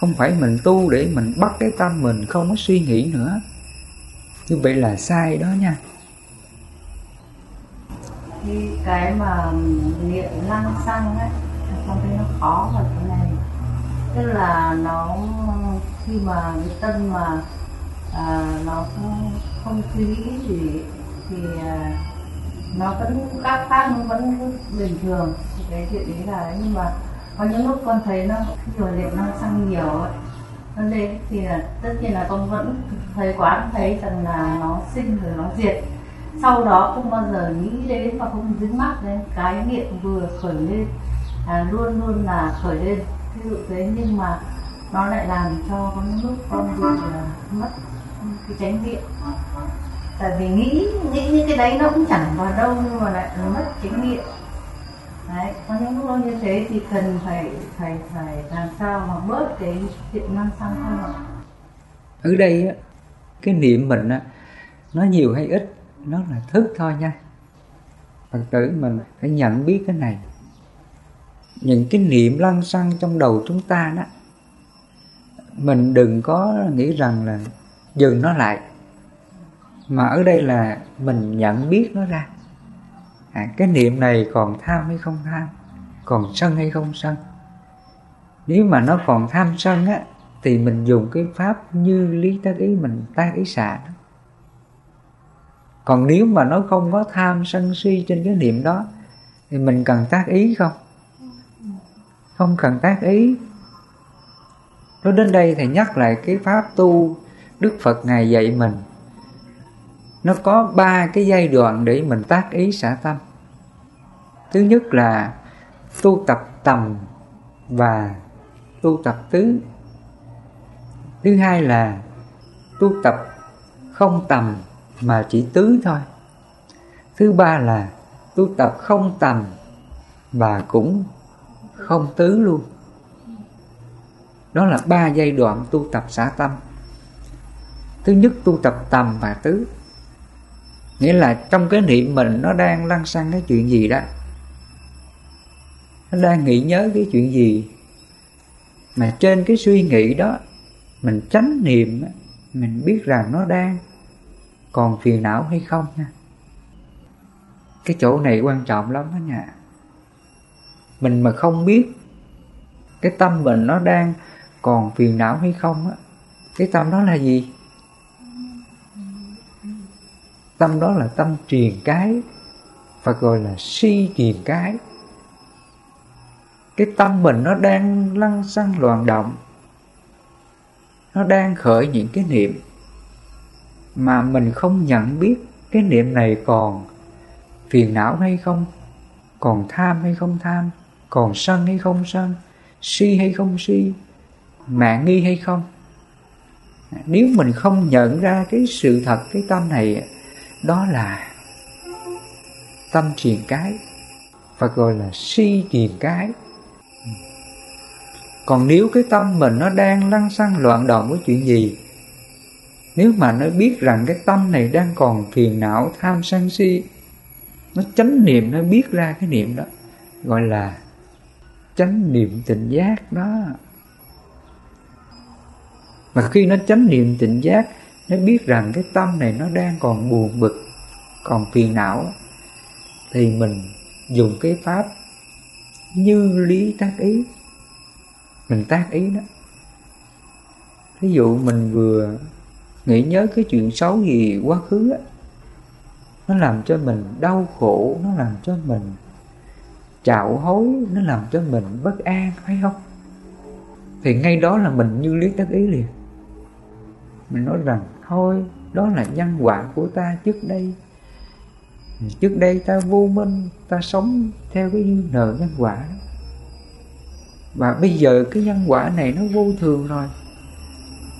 Speaker 1: Không phải mình tu để mình bắt cái tâm mình, không có suy nghĩ nữa. Như vậy là sai đó nha
Speaker 2: thì cái mà niệm lăng xăng ấy con thấy nó khó ở cái này. Tức là nó khi mà cái tâm mà à, nó không, không suy nghĩ gì thì à, nó vẫn các khác nó vẫn bình thường. Cái chuyện đấy là nhưng mà có những lúc con thấy nó khi mà niệm lăng xăng nhiều ấy, nó lên thì là tất nhiên là con vẫn thấy quán thấy rằng là nó sinh rồi nó diệt sau đó không bao giờ nghĩ đến và không dính mắc đến cái nghiện vừa khởi lên à, luôn luôn là khởi lên. Ví dụ thế nhưng mà nó lại làm cho có những lúc con bị là mất cái tránh niệm. Tại vì nghĩ nghĩ những cái đấy nó cũng chẳng vào đâu nhưng mà lại mất chánh niệm. Đấy có những lúc như thế thì cần phải phải phải làm sao mà bớt cái chuyện năng sang không ạ?
Speaker 1: Ở đây á cái niệm mình á nó nhiều hay ít? Nó là thức thôi nha. Phật tử mình phải nhận biết cái này. Những cái niệm lăng xăng trong đầu chúng ta đó mình đừng có nghĩ rằng là dừng nó lại mà ở đây là mình nhận biết nó ra. À, cái niệm này còn tham hay không tham còn sân hay không sân. Nếu mà nó còn tham sân á thì mình dùng cái pháp như lý tác ý mình tác ý xả đó còn nếu mà nó không có tham sân si trên cái niệm đó, thì mình cần tác ý không? Không cần tác ý. Nói đến đây thầy nhắc lại cái pháp tu đức phật ngài dạy mình. Nó có ba cái giai đoạn để mình tác ý xả tâm. Thứ nhất là tu tập tầm và tu tập tứ. Thứ hai là tu tập không tầm mà chỉ tứ thôi. Thứ ba là tu tập không tầm và cũng không tứ luôn. Đó là ba giai đoạn tu tập xả tâm. Thứ nhất tu tập tầm và tứ. Nghĩa là trong cái niệm mình nó đang lăn xăng cái chuyện gì đó. Nó đang nghĩ nhớ cái chuyện gì. Mà trên cái suy nghĩ đó, mình tránh niệm mình biết rằng nó đang còn phiền não hay không nha? Cái chỗ này quan trọng lắm đó nha. Mình mà không biết cái tâm mình nó đang còn phiền não hay không á, cái tâm đó là gì? Tâm đó là tâm truyền cái và gọi là si truyền cái. Cái tâm mình nó đang lăn xăng loạn động, nó đang khởi những cái niệm mà mình không nhận biết cái niệm này còn phiền não hay không, còn tham hay không tham, còn sân hay không sân, si hay không si, mạng nghi hay không. Nếu mình không nhận ra cái sự thật, cái tâm này, đó là tâm triền cái, và gọi là si triền cái. Còn nếu cái tâm mình nó đang lăn xăng loạn động với chuyện gì nếu mà nó biết rằng cái tâm này đang còn phiền não, tham sân si, nó chánh niệm, nó biết ra cái niệm đó, gọi là chánh niệm tỉnh giác đó. Mà khi nó chánh niệm tỉnh giác, nó biết rằng cái tâm này nó đang còn buồn bực, còn phiền não, thì mình dùng cái pháp như lý tác ý. Mình tác ý đó. Ví dụ mình vừa nghĩ nhớ cái chuyện xấu gì quá khứ á, nó làm cho mình đau khổ, nó làm cho mình chạo hối, nó làm cho mình bất an, phải không? Thì ngay đó là mình như lý tác ý liền. Mình nói rằng, thôi, đó là nhân quả của ta trước đây. Trước đây ta vô minh, ta sống theo cái duyên nợ nhân quả. Và bây giờ cái nhân quả này nó vô thường rồi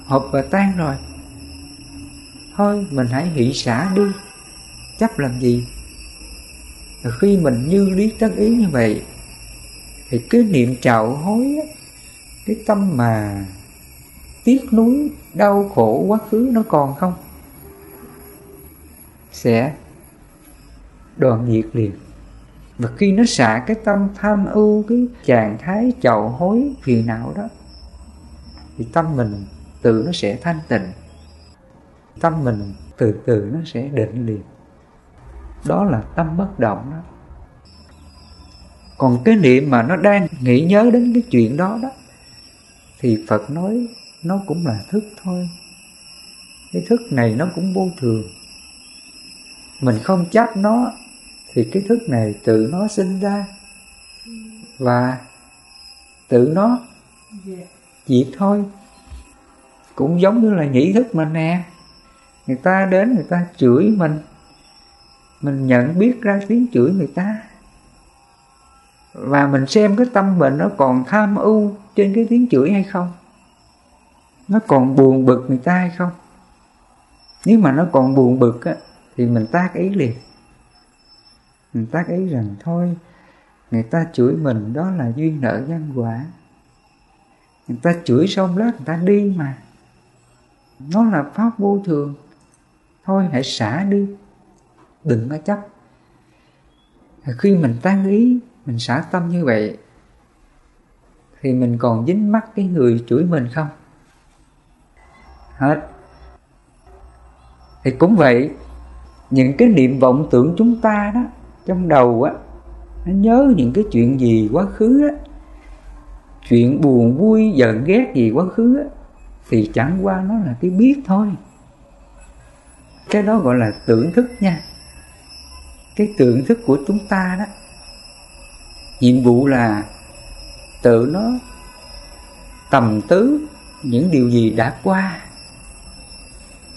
Speaker 1: hợp và tan rồi thôi, mình hãy hỷ xả đi. Chấp làm gì? Khi mình như lý tất ý như vậy, thì cái niệm trạo hối cái tâm mà tiếc nuối, đau khổ quá khứ nó còn không? Sẽ đoạn diệt liền. Và khi nó xả cái tâm tham ưu, cái trạng thái chậu hối phiền não đó, thì tâm mình tự nó sẽ thanh tịnh tâm mình từ từ nó sẽ định liền. Đó là tâm bất động đó. Còn cái niệm mà nó đang nghĩ nhớ đến cái chuyện đó đó thì phật nói nó cũng là thức thôi. Cái thức này nó cũng vô thường. Mình không chấp nó thì cái thức này tự nó sinh ra. Và tự nó diệt thôi. Cũng giống như là nhĩ thức mình nè người ta đến người ta chửi mình. Mình nhận biết ra tiếng chửi người ta. Và mình xem cái tâm mình nó còn tham ưu trên cái tiếng chửi hay không? Nó còn buồn bực người ta hay không? Nếu mà nó còn buồn bực á, thì mình tác ý liền. Mình tác ý rằng thôi người ta chửi mình đó là duyên nợ nhân quả. Người ta chửi xong lát người ta đi mà. Nó là pháp vô thường thôi, hãy xả đi. Đừng có chấp. Khi mình tan ý, mình xả tâm như vậy, thì mình còn dính mắc cái người chửi mình không? Hết. Thì cũng vậy, những cái niệm vọng tưởng chúng ta đó, trong đầu á, nó nhớ những cái chuyện gì quá khứ á. Chuyện buồn, vui, giận, ghét gì quá khứ á, thì chẳng qua nó là cái biết thôi cái đó gọi là tưởng thức nha. Cái tưởng thức của chúng ta đó nhiệm vụ là tự nó tầm tứ những điều gì đã qua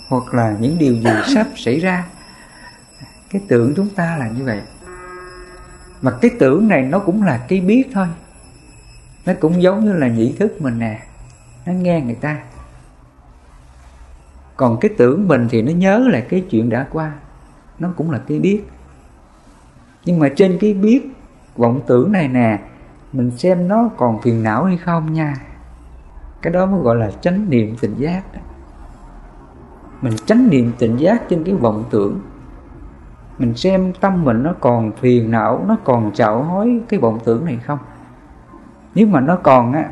Speaker 1: hoặc là những điều gì sắp xảy ra. Cái tưởng chúng ta là như vậy. Mà cái tưởng này nó cũng là cái biết thôi. Nó cũng giống như là nhị thức mình nè. Nó nghe người ta còn cái tưởng mình thì nó nhớ là cái chuyện đã qua. Nó cũng là cái biết. Nhưng mà trên cái biết, vọng tưởng này nè, mình xem nó còn phiền não hay không nha. Cái đó mới gọi là chánh niệm tỉnh giác đó. mình chánh niệm tỉnh giác trên cái vọng tưởng. Mình xem tâm mình nó còn phiền não, nó còn chảo hối cái vọng tưởng này không? Nếu mà nó còn á,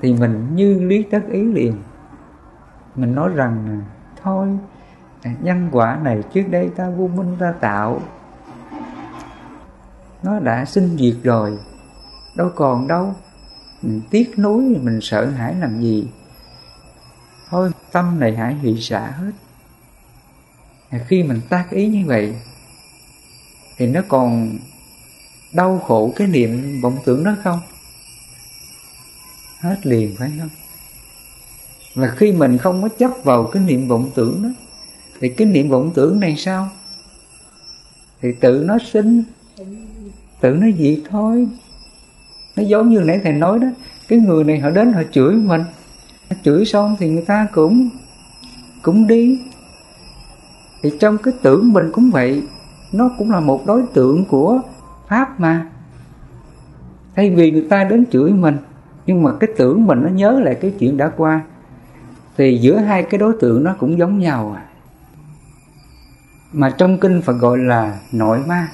Speaker 1: thì mình như lý tất ý liền mình nói rằng, thôi, nhân quả này trước đây ta vô minh ta tạo, nó đã sinh diệt rồi, đâu còn đâu. Mình tiếc nuối, mình sợ hãi làm gì? Thôi, tâm này hãy hỷ xả hết. Khi mình tác ý như vậy, thì nó còn đau khổ cái niệm vọng tưởng đó không? Hết liền phải không? Và khi mình không có chấp vào cái niệm vọng tưởng đó, thì cái niệm vọng tưởng này sao? Thì tự nó sinh, tự nó diệt thôi. Nó giống như nãy thầy nói đó, cái người này họ đến họ chửi mình. Chửi xong thì người ta cũng cũng đi. Thì trong cái tưởng mình cũng vậy, nó cũng là một đối tượng của pháp mà. Thay vì người ta đến chửi mình, nhưng mà cái tưởng mình nó nhớ lại cái chuyện đã qua thì giữa hai cái đối tượng nó cũng giống nhau à. Mà trong kinh Phật gọi là nội ma.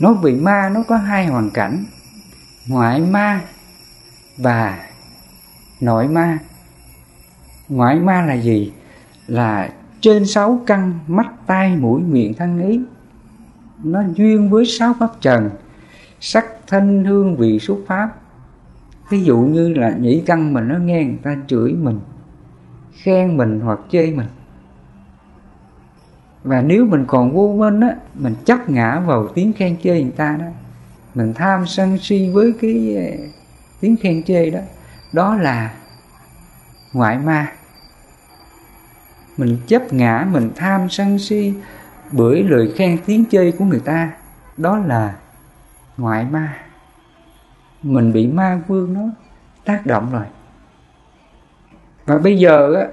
Speaker 1: Nói về ma nó có hai hoàn cảnh, ngoại ma và nội ma. Ngoại ma là gì? Là trên sáu căn mắt, tai, mũi, miệng, thân ý. Nó duyên với sáu pháp trần, sắc thanh hương, vị, xúc, pháp ví dụ như là nhĩ căn mình nó nghe người ta chửi mình, khen mình hoặc chê mình. Và nếu mình còn vô minh á, mình chấp ngã vào tiếng khen chê người ta đó, mình tham sân si với cái ờ, tiếng khen chê đó đó là ngoại ma. Mình chấp ngã, mình tham sân si bởi lời khen tiếng chê của người ta, đó là ngoại ma mình bị ma vương nó tác động rồi. Và bây giờ á,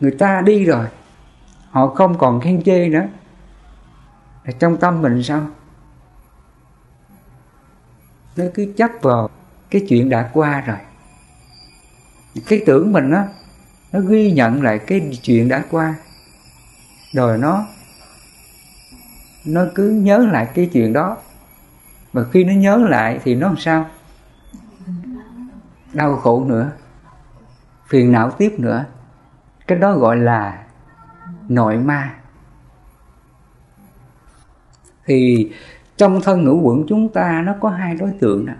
Speaker 1: người ta đi rồi, họ không còn khen chê nữa. Là trong tâm mình sao? Nó cứ chấp vào cái chuyện đã qua rồi. Cái tưởng mình á, nó ghi nhận lại cái chuyện đã qua. Rồi nó nó cứ nhớ lại cái chuyện đó mà khi nó nhớ lại thì nó làm sao? Đau khổ nữa. Phiền não tiếp nữa. Cái đó gọi là nội ma. Thì trong thân ngũ quẩn chúng ta nó có hai đối tượng đó.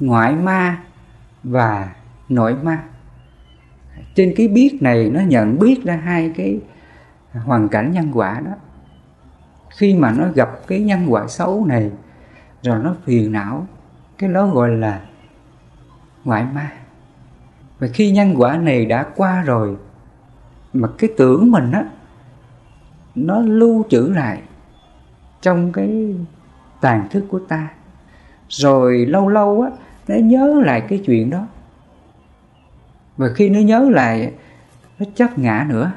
Speaker 1: Ngoại ma và nội ma. Trên cái biết này nó nhận biết ra hai cái hoàn cảnh nhân quả đó. Khi mà nó gặp cái nhân quả xấu này rồi nó phiền não. Cái đó gọi là ngoại ma. Và khi nhân quả này đã qua rồi, mà cái tưởng mình á, nó lưu trữ lại trong cái tàn thức của ta. Rồi lâu lâu á, nó nhớ lại cái chuyện đó. Và khi nó nhớ lại, nó chấp ngã nữa.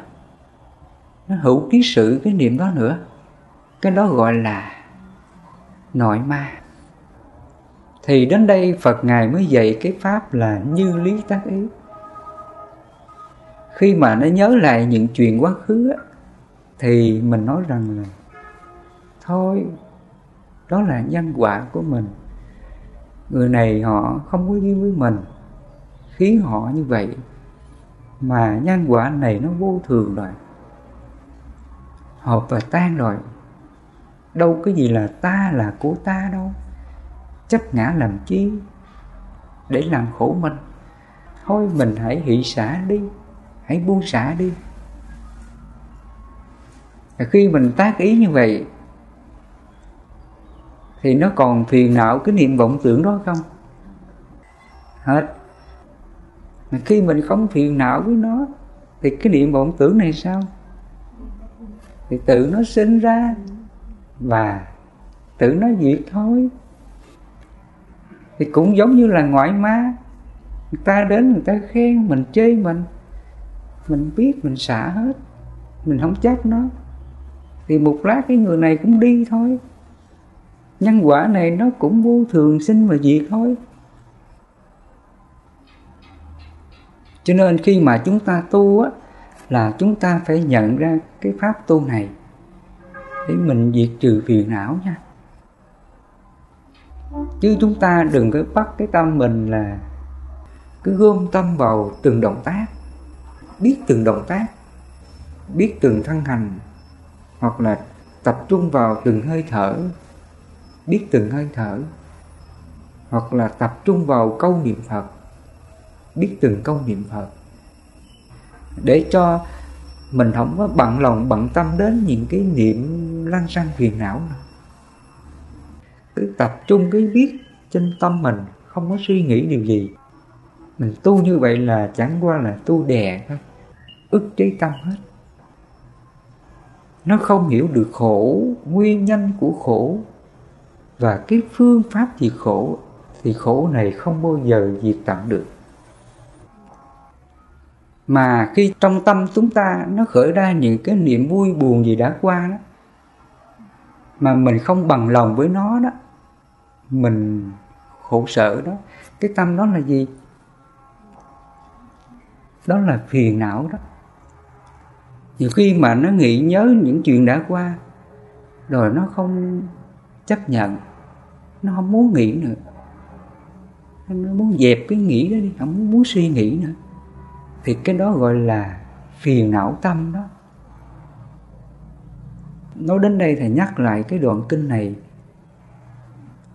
Speaker 1: Nó hữu ký sự cái niệm đó nữa. Cái đó gọi là nội ma thì đến đây Phật Ngài mới dạy cái pháp là như lý tác ý. Khi mà nó nhớ lại những chuyện quá khứ á, thì mình nói rằng là thôi đó là nhân quả của mình. Người này họ không có duyên với mình. Khiến họ như vậy mà nhân quả này nó vô thường rồi. Hợp và tan rồi. Đâu cái gì là ta là của ta đâu chấp ngã làm chi? Để làm khổ mình. Thôi mình hãy hỷ xả đi, hãy buông xả đi. Và khi mình tác ý như vậy, thì nó còn phiền não cái niệm vọng tưởng đó không? Hết. Mà khi mình không phiền não với nó, thì cái niệm vọng tưởng này sao? Thì tự nó sinh ra và tự nó diệt thôi thì cũng giống như là ngoại ma. Người ta đến, người ta khen mình, chê mình. Mình biết, mình xả hết. Mình không chấp nó. Thì một lát cái người này cũng đi thôi. Nhân quả này nó cũng vô thường sinh và diệt thôi. Cho nên khi mà chúng ta tu á, là chúng ta phải nhận ra cái pháp tu này. Để mình diệt trừ phiền não nha chứ chúng ta đừng có bắt cái tâm mình là cứ gom tâm vào từng động tác. Biết từng động tác, biết từng thân hành, hoặc là tập trung vào từng hơi thở, biết từng hơi thở, hoặc là tập trung vào câu niệm phật, biết từng câu niệm phật. Để cho mình không có bận lòng, bận tâm đến những cái niệm lăng xăng phiền não nữa cứ tập trung cái biết trên tâm mình, không có suy nghĩ điều gì. Mình tu như vậy là chẳng qua là tu đè thôi, ức chế tâm hết. Nó không hiểu được khổ, nguyên nhân của khổ và cái phương pháp diệt khổ, thì khổ này không bao giờ diệt tận được. Mà khi trong tâm chúng ta nó khởi ra những cái niệm vui buồn gì đã qua đó, mà mình không bằng lòng với nó đó mình khổ sở đó, cái tâm đó là gì? Đó là phiền não đó. Nhiều khi mà nó nghĩ nhớ những chuyện đã qua, rồi nó không chấp nhận, nó không muốn nghĩ nữa. Nó muốn dẹp cái nghĩ đó đi, không muốn suy nghĩ nữa. Thì cái đó gọi là phiền não tâm đó. Nói đến đây thầy nhắc lại cái đoạn kinh này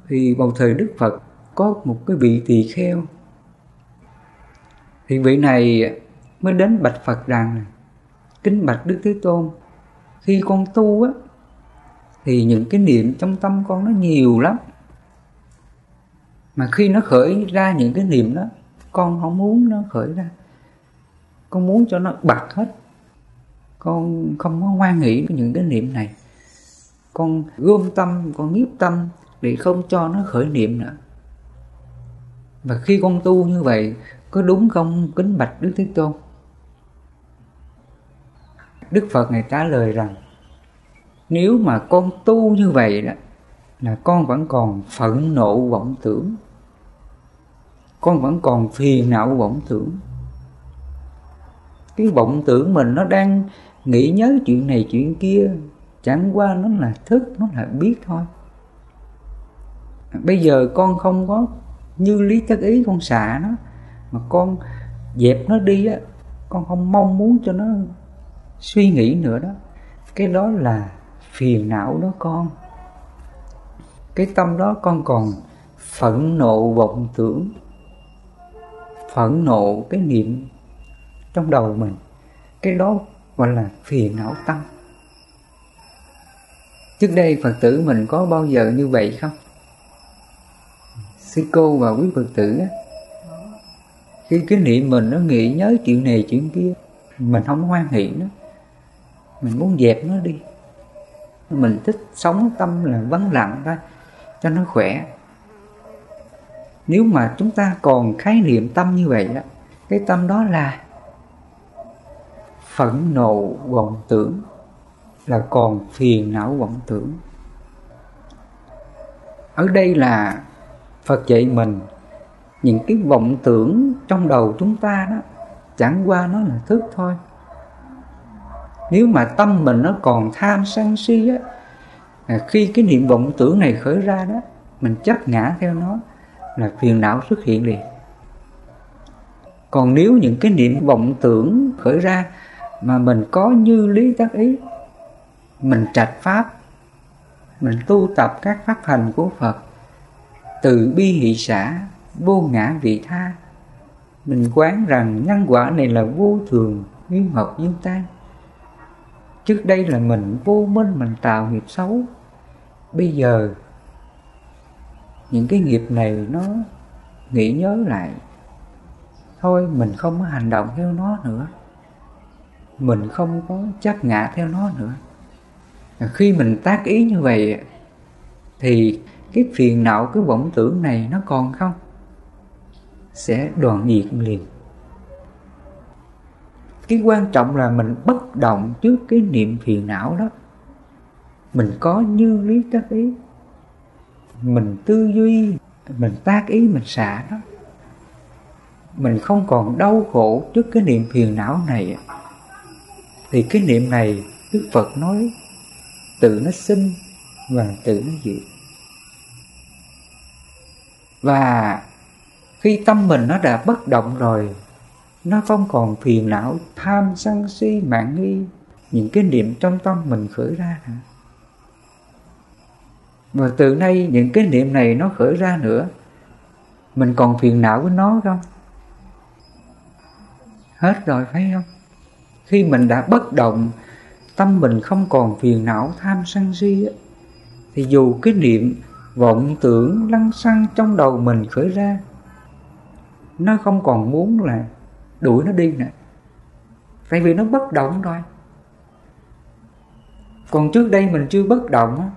Speaker 1: thì vào thời đức phật có một cái vị tỳ kheo. Thì vị này mới đến bạch phật rằng kính bạch đức thế tôn. Khi con tu á, thì những cái niệm trong tâm con nó nhiều lắm. Mà khi nó khởi ra những cái niệm đó, con không muốn nó khởi ra. Con muốn cho nó bật hết. Con không có hoan nghĩ với những cái niệm này. Con gom tâm, con nhiếp tâm để không cho nó khởi niệm nữa. Và khi con tu như vậy, có đúng không? Kính bạch đức thế tôn. Đức phật ngài trả lời rằng, nếu mà con tu như vậy đó, là con vẫn còn phẫn nộ vọng tưởng. Con vẫn còn phiền não vọng tưởng. Cái vọng tưởng mình nó đang nghĩ nhớ chuyện này chuyện kia, chẳng qua nó là thức, nó là biết thôi bây giờ con không có như lý tất ý con xả nó, mà con dẹp nó đi á, con không mong muốn cho nó suy nghĩ nữa đó. Cái đó là phiền não đó con. Cái tâm đó con còn phẫn nộ vọng tưởng, phẫn nộ cái niệm trong đầu mình. Cái đó gọi là phiền não tâm. Trước đây phật tử mình có bao giờ như vậy không? Sư cô và quý phật tử á. Khi cái niệm mình nó nghĩ nhớ chuyện này, chuyện kia. Mình không hoan hỷ nó. Mình muốn dẹp nó đi. Mình thích sống tâm là vắng lặng thôi, cho nó khỏe. Nếu mà chúng ta còn khái niệm tâm như vậy đó cái tâm đó là phẫn nộ, vọng tưởng, là còn phiền não, vọng tưởng. Ở đây là phật dạy mình những cái vọng tưởng trong đầu chúng ta đó chẳng qua nó là thức thôi. Nếu mà tâm mình nó còn tham sân si á à, khi cái niệm vọng tưởng này khởi ra đó mình chấp ngã theo nó là phiền não xuất hiện liền. Còn nếu những cái niệm vọng tưởng khởi ra mà mình có như lý tác ý mình trạch pháp mình tu tập các pháp hành của phật từ bi hỷ xã vô ngã vị tha. Mình quán rằng nhân quả này là vô thường duyên hợp duyên tan trước đây là mình vô minh mình tạo nghiệp xấu. Bây giờ, những cái nghiệp này nó nghĩ nhớ lại. Thôi, mình không có hành động theo nó nữa. Mình không có chấp ngã theo nó nữa. Khi mình tác ý như vậy, thì cái phiền não, cái vọng tưởng này nó còn không? Sẽ đoạn diệt liền. Cái quan trọng là mình bất động trước cái niệm phiền não đó. Mình có như lý tác ý. Mình tư duy, mình tác ý, mình xả đó mình không còn đau khổ trước cái niệm phiền não này. Thì cái niệm này đức phật nói, tự nó sinh và tự nó diệt và khi tâm mình nó đã bất động rồi, nó không còn phiền não, tham, sân si, mạng nghi, những cái niệm trong tâm mình khởi ra nữa. Và từ nay những cái niệm này nó khởi ra nữa, mình còn phiền não với nó không? Hết rồi, phải không? Khi mình đã bất động, tâm mình không còn phiền não, tham, sân si thì dù cái niệm vọng tưởng lăng xăng trong đầu mình khởi ra. Nó không còn muốn là đuổi nó đi nữa. Tại vì nó bất động rồi. Còn trước đây mình chưa bất động á,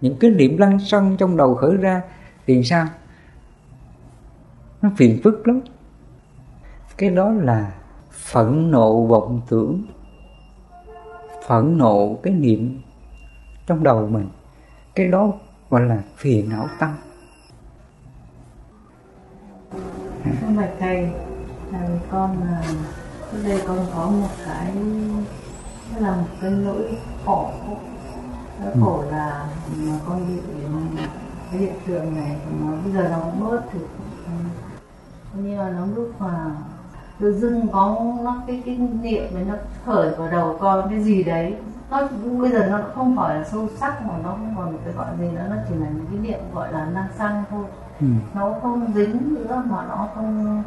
Speaker 1: những cái niệm lăng xăng trong đầu khởi ra thì sao? Nó phiền phức lắm. Cái đó là phẫn nộ vọng tưởng. Phẫn nộ cái niệm trong đầu mình. Cái đó gọi là phiền não tâm.
Speaker 2: Không bạch thầy con là trước đây con có một cái là một cái nỗi khổ. Nỗi ừ. khổ là mà con bị cái hiện tượng này nó bây giờ nó cũng bớt thì như là nó lúc mà tự dưng có nó cái cái niệm nó khởi vào đầu con cái gì đấy nó bây giờ nó không phải là sâu sắc mà nó không còn cái gọi gì nữa nó chỉ là những cái niệm gọi là năng xăng thôi. Ừ. nó không dính nữa mà nó không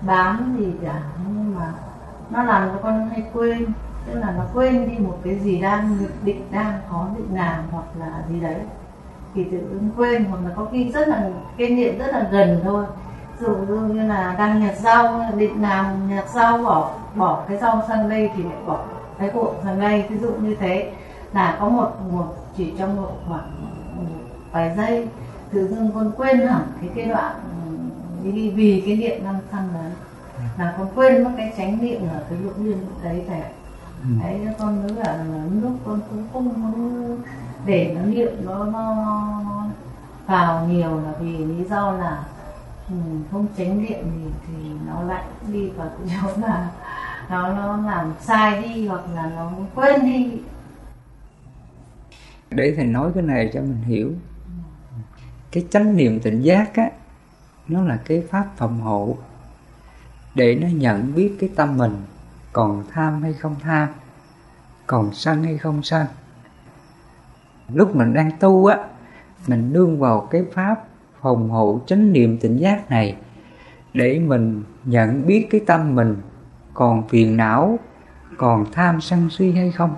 Speaker 2: bám gì cả nhưng mà nó làm cho con hay quên. Tức là nó quên đi một cái gì đang định đang có định làm hoặc là gì đấy. Thì tự dưng quên hoặc là có khi rất là cái niệm rất là gần thôi. Dụ như là đang nhặt rau định làm nhặt rau bỏ bỏ cái rau sang đây thì lại bỏ cái cuộn sang đây ví dụ như thế là có một một chỉ trong một khoảng vài giây tự dưng con quên hẳn cái cái đoạn vì, vì cái niệm năng xăng đấy là con quên mất cái chánh niệm ở cái lục duyên đấy thầy ừ. đấy con mới là lúc con cũng không muốn để nó niệm nó, nó vào nhiều là vì lý do là ừ, không tránh niệm thì, thì nó lại đi vào cái chỗ là nó nó làm sai đi hoặc là nó quên đi.
Speaker 1: Để thầy nói cái này cho mình hiểu. Cái chánh niệm tỉnh giác á, nó là cái pháp phòng hộ để nó nhận biết cái tâm mình còn tham hay không tham, còn sân hay không sân. Lúc mình đang tu á, mình nương vào cái pháp phòng hộ chánh niệm tỉnh giác này để mình nhận biết cái tâm mình còn phiền não còn tham sân si hay không?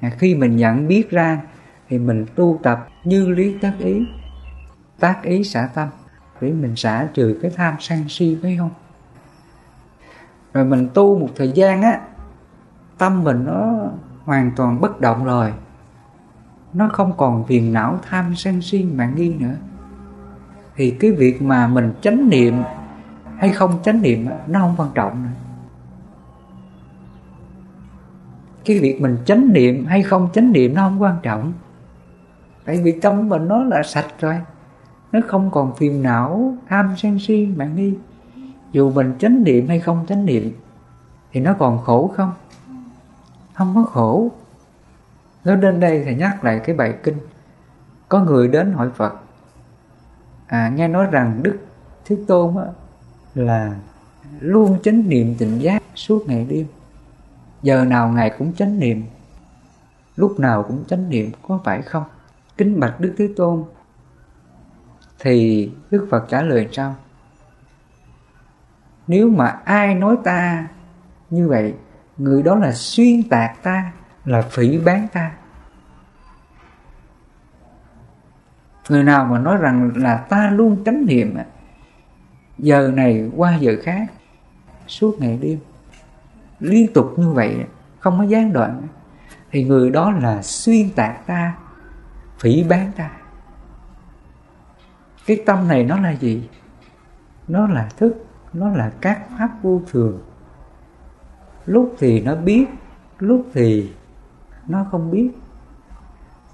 Speaker 1: À, khi mình nhận biết ra thì mình tu tập như lý tác ý. Tác ý xả tâm để mình xả trừ cái tham sân si phải không? Rồi mình tu một thời gian á tâm mình nó hoàn toàn bất động rồi. Nó không còn phiền não tham sân si mạng nghi nữa. Thì cái việc mà mình chánh niệm hay không chánh niệm nó không quan trọng nữa. Cái việc mình chánh niệm hay không chánh niệm nó không quan trọng. Tại vì tâm mình nó là sạch rồi nó không còn phiền não tham sân si bạn nghi. Dù mình chánh niệm hay không chánh niệm thì nó còn khổ không? Không có khổ. Nó đến đây thì nhắc lại cái bài kinh có người đến hỏi phật. À, nghe nói rằng đức thế tôn á, là luôn chánh niệm tỉnh giác suốt ngày đêm. Giờ nào ngài cũng chánh niệm, lúc nào cũng chánh niệm, có phải không? Kính bạch đức thế tôn, thì đức phật trả lời sao? Nếu mà ai nói ta như vậy, người đó là xuyên tạc ta, là phỉ bán ta. Người nào mà nói rằng là ta luôn tránh niệm giờ này qua giờ khác, suốt ngày đêm. Liên tục như vậy, không có gián đoạn. Thì người đó là xuyên tạc ta, phỉ bán ta. Cái tâm này nó là gì? Nó là thức, nó là các pháp vô thường. Lúc thì nó biết, lúc thì nó không biết.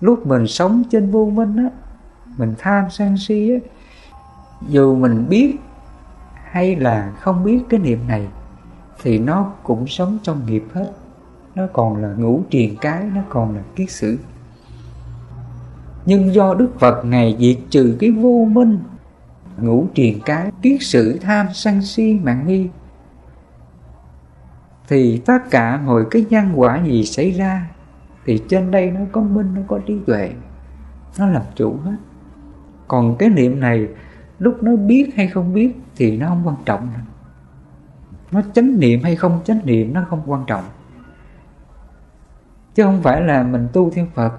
Speaker 1: Lúc mình sống trên vô minh á, mình tham sân si á, dù mình biết hay là không biết cái niệm này thì nó cũng sống trong nghiệp hết. Nó còn là ngũ triền cái, nó còn là kiết sử. Nhưng do đức phật ngày diệt trừ cái vô minh, ngũ triền cái, kiết sử, tham, sân si, mạng nghi, thì tất cả mọi cái nhân quả gì xảy ra thì trên đây nó có minh, nó có trí tuệ, nó làm chủ hết. Còn cái niệm này lúc nó biết hay không biết thì nó không quan trọng. Nữa. nó chánh niệm hay không chánh niệm nó không quan trọng. Chứ không phải là mình tu theo phật,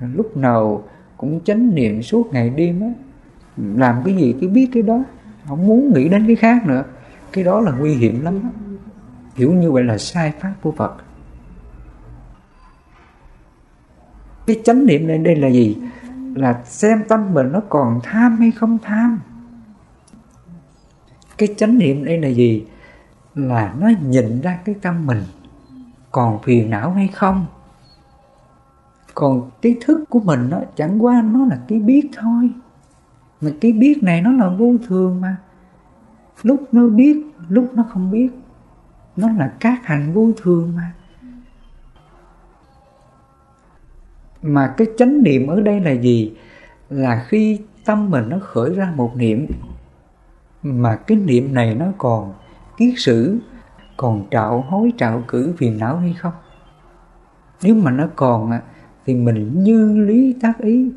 Speaker 1: lúc nào cũng chánh niệm suốt ngày đêm á, làm cái gì cứ biết cái đó. Không muốn nghĩ đến cái khác nữa. Cái đó là nguy hiểm lắm hiểu như vậy là sai pháp của phật. Cái chánh niệm này đây là gì? Là xem tâm mình nó còn tham hay không tham cái chánh niệm đây là gì? Là nó nhìn ra cái tâm mình. Còn phiền não hay không? Còn cái thức của mình nó chẳng qua nó là cái biết thôi. Mà cái biết này nó là vô thường mà. Lúc nó biết, lúc nó không biết, nó là các hành vô thường mà. Mà cái chánh niệm ở đây là gì? Là khi tâm mình nó khởi ra một niệm mà cái niệm này nó còn kiết sử còn trạo hối, trạo cử phiền não hay không? Nếu mà nó còn thì mình như lý tác ý,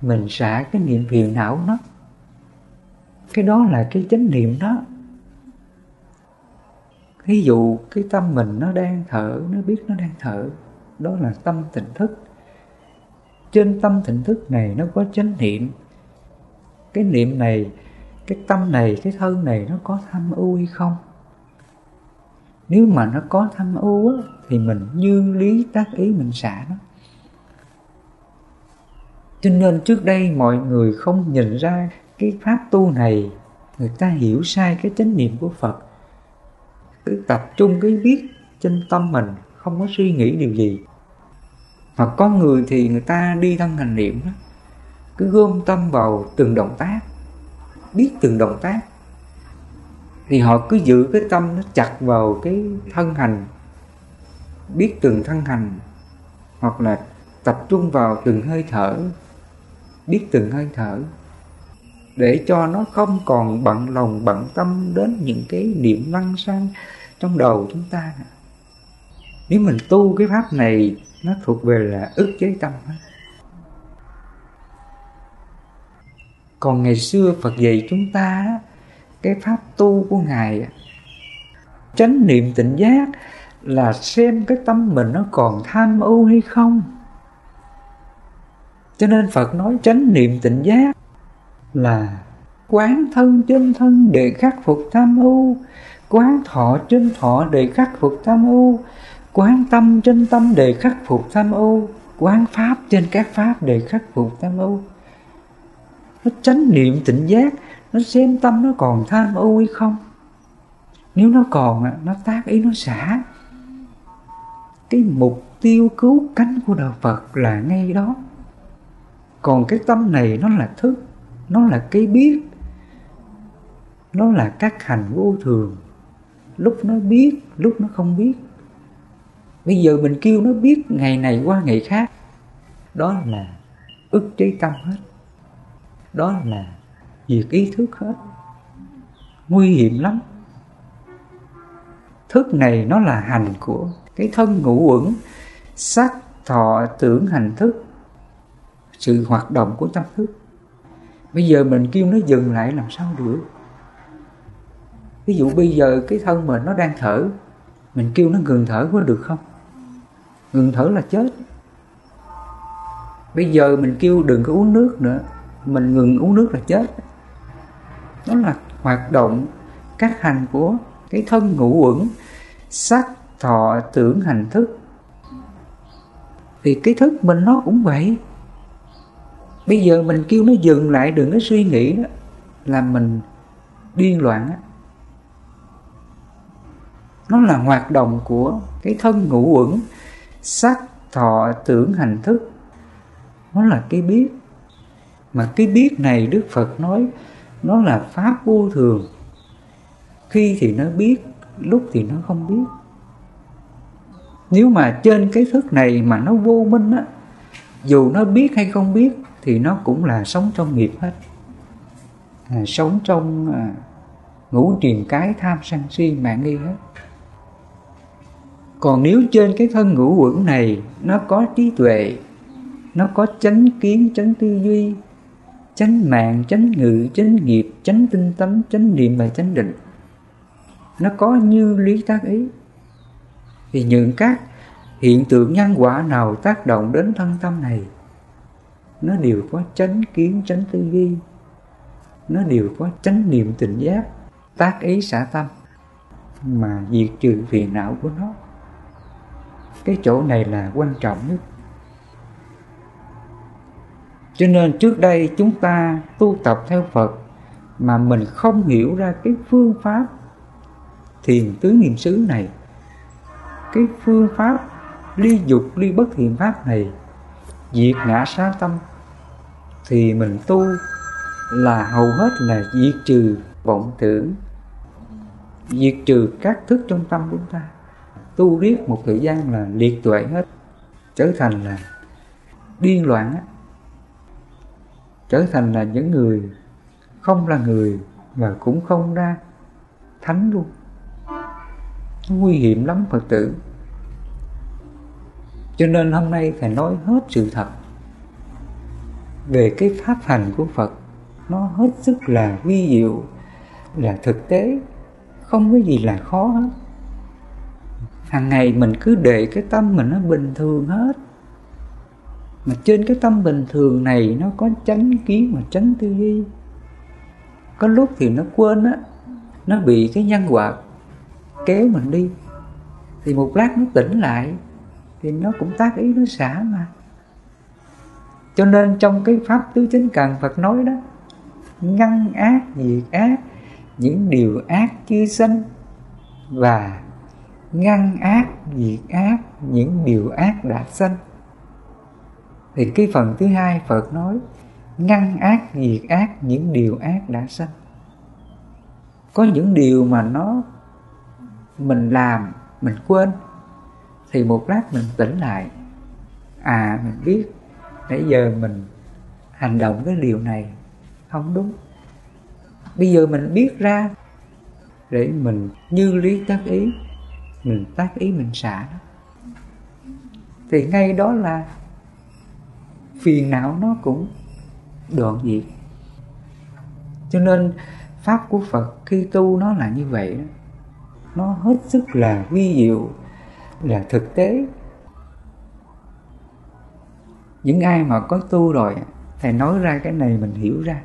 Speaker 1: mình xả cái niệm phiền não nó. Cái đó là cái chánh niệm đó. Ví dụ cái tâm mình nó đang thở, nó biết nó đang thở, đó là tâm tỉnh thức. Trên tâm tỉnh thức này nó có chánh niệm. Cái niệm này cái tâm này cái thân này nó có tham ưu hay không? Nếu mà nó có tham ưu á, thì mình như lý tác ý mình xả nó. Cho nên trước đây mọi người không nhìn ra cái pháp tu này người ta hiểu sai cái chánh niệm của phật. Cứ tập trung cái biết trên tâm mình không có suy nghĩ điều gì. Hoặc có người thì người ta đi thân hành niệm đó. Cứ gom tâm vào từng động tác biết từng động tác. Thì họ cứ giữ cái tâm nó chặt vào cái thân hành, biết từng thân hành, hoặc là tập trung vào từng hơi thở, biết từng hơi thở, để cho nó không còn bận lòng, bận tâm đến những cái niệm lăng xăng trong đầu chúng ta nếu mình tu cái pháp này, nó thuộc về là ức chế tâm hết. Còn ngày xưa phật dạy chúng ta cái pháp tu của ngài chánh niệm tỉnh giác là xem cái tâm mình nó còn tham ưu hay không. Cho nên phật nói chánh niệm tỉnh giác là quán thân trên thân để khắc phục tham ưu, quán thọ trên thọ để khắc phục tham ưu, quán tâm trên tâm để khắc phục tham ưu, quán pháp trên các pháp để khắc phục tham ưu nó tránh niệm tỉnh giác, nó xem tâm nó còn tham ưu hay không. Nếu nó còn nó tác ý nó xả. Cái mục tiêu cứu cánh của đạo phật là ngay đó. Còn cái tâm này nó là thức, nó là cái biết, nó là các hành vô thường. Lúc nó biết, lúc nó không biết. Bây giờ mình kêu nó biết ngày này qua ngày khác, đó là ức chế tâm hết đó là việc ý thức hết. Nguy hiểm lắm. Thức này nó là hành của cái thân ngũ uẩn sắc thọ tưởng hành thức, sự hoạt động của tâm thức. Bây giờ mình kêu nó dừng lại làm sao được? Ví dụ bây giờ cái thân mình nó đang thở, mình kêu nó ngừng thở có được không? Ngừng thở là chết. Bây giờ mình kêu đừng có uống nước nữa mình ngừng uống nước là chết. Đó là hoạt động các hành của cái thân ngũ uẩn sắc thọ, tưởng, hành thức. Thì cái thức mình nó cũng vậy. Bây giờ mình kêu nó dừng lại, đừng có suy nghĩ đó, là mình điên loạn đó. nó là hoạt động của cái thân ngũ uẩn sắc thọ, tưởng, hành thức. Nó là cái biết mà cái biết này đức phật nói nó là pháp vô thường. Khi thì nó biết lúc thì nó không biết. Nếu mà trên cái thức này mà nó vô minh á dù nó biết hay không biết thì nó cũng là sống trong nghiệp hết. À, sống trong à, ngũ triền cái tham sân si mạng nghi hết. Còn nếu trên cái thân ngũ quẩn này nó có trí tuệ nó có chánh kiến chánh tư duy chánh mạng, chánh ngự, chánh nghiệp, chánh tinh tấn, chánh niệm và chánh định. Nó có như lý tác ý. Thì những các hiện tượng nhân quả nào tác động đến thân tâm này, nó đều có chánh kiến, chánh tư duy. Nó đều có chánh niệm tỉnh giác, tác ý xả tâm. Mà diệt trừ phiền não của nó. Cái chỗ này là quan trọng nhất cho nên trước đây chúng ta tu tập theo phật mà mình không hiểu ra cái phương pháp thiền tứ niệm xứ này, cái phương pháp ly dục ly bất thiện pháp này, diệt ngã sát tâm, thì mình tu là hầu hết là diệt trừ vọng tưởng, diệt trừ các thức trong tâm chúng ta. Tu riết một thời gian là liệt tuệ hết, trở thành là điên loạn á trở thành là những người không là người và cũng không ra thánh luôn. Nguy hiểm lắm, phật tử. Cho nên hôm nay phải nói hết sự thật về cái pháp hành của phật. Nó hết sức là vi diệu, là thực tế. Không có gì là khó hết. Hàng ngày mình cứ để cái tâm mình nó bình thường hết mà trên cái tâm bình thường này nó có chánh kiến và chánh tư duy. Có lúc thì nó quên á, nó bị cái nhân quả kéo mình đi. Thì một lát nó tỉnh lại, thì nó cũng tác ý, nó xả mà. Cho nên trong cái pháp tứ chánh cần Phật nói đó, ngăn ác, diệt ác, những điều ác chưa sanh, và ngăn ác, diệt ác, những điều ác đã sanh thì cái phần thứ hai Phật nói, ngăn ác diệt ác, những điều ác đã sanh. Có những điều mà nó mình làm, mình quên, thì một lát mình tỉnh lại. À mình biết, nãy giờ mình hành động cái điều này không đúng. Bây giờ mình biết ra, để mình như lý tác ý, mình tác ý mình xả thì ngay đó là phiền não nó cũng đoạn diệt cho nên pháp của phật khi tu nó là như vậy đó. nó hết sức là vi diệu là thực tế. Những ai mà có tu rồi thầy nói ra cái này mình hiểu ra.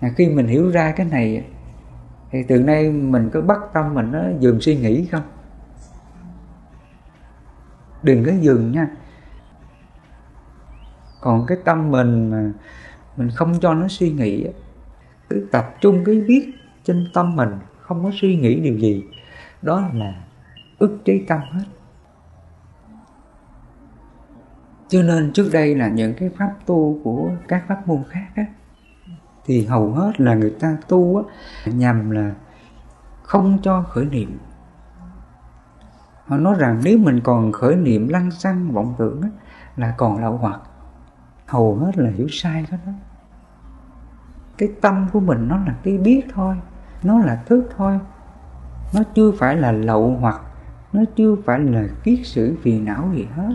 Speaker 1: À, khi mình hiểu ra cái này thì từ nay mình có bắt tâm mình nó dừng suy nghĩ không? Đừng có dừng nha còn cái tâm mình mà mình không cho nó suy nghĩ cứ tập trung cái biết trên tâm mình không có suy nghĩ điều gì đó là ức chế tâm hết. Cho nên trước đây là những cái pháp tu của các pháp môn khác á, thì hầu hết là người ta tu á, nhằm là không cho khởi niệm. Họ nói rằng nếu mình còn khởi niệm lăng xăng vọng tưởng á, là còn lậu hoặc hầu hết là hiểu sai hết đó. Cái tâm của mình nó là cái biết thôi, nó là thức thôi. Nó chưa phải là lậu hoặc, nó chưa phải là kiết sử phiền não gì hết.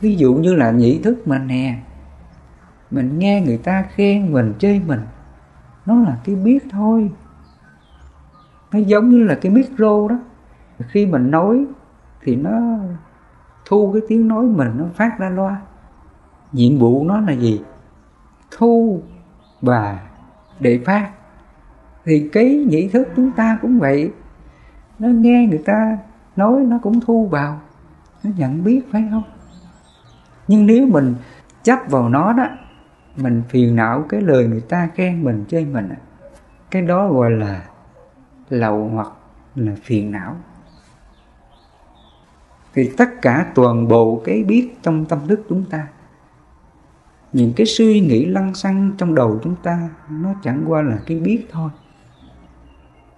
Speaker 1: Ví dụ như là nhị thức mình nè, mình nghe người ta khen mình, chê mình, nó là cái biết thôi. Nó giống như là cái micro đó. Khi mình nói thì nó thu cái tiếng nói mình, nó phát ra loa nhiệm vụ nó là gì? Thu và để phát. Thì cái nhị thức chúng ta cũng vậy. Nó nghe người ta nói nó cũng thu vào. Nó nhận biết, phải không? Nhưng nếu mình chấp vào nó đó, mình phiền não cái lời người ta khen mình chơi mình cái đó gọi là lậu hoặc là phiền não. Thì tất cả toàn bộ cái biết trong tâm thức chúng ta những cái suy nghĩ lăng xăng trong đầu chúng ta, nó chẳng qua là cái biết thôi.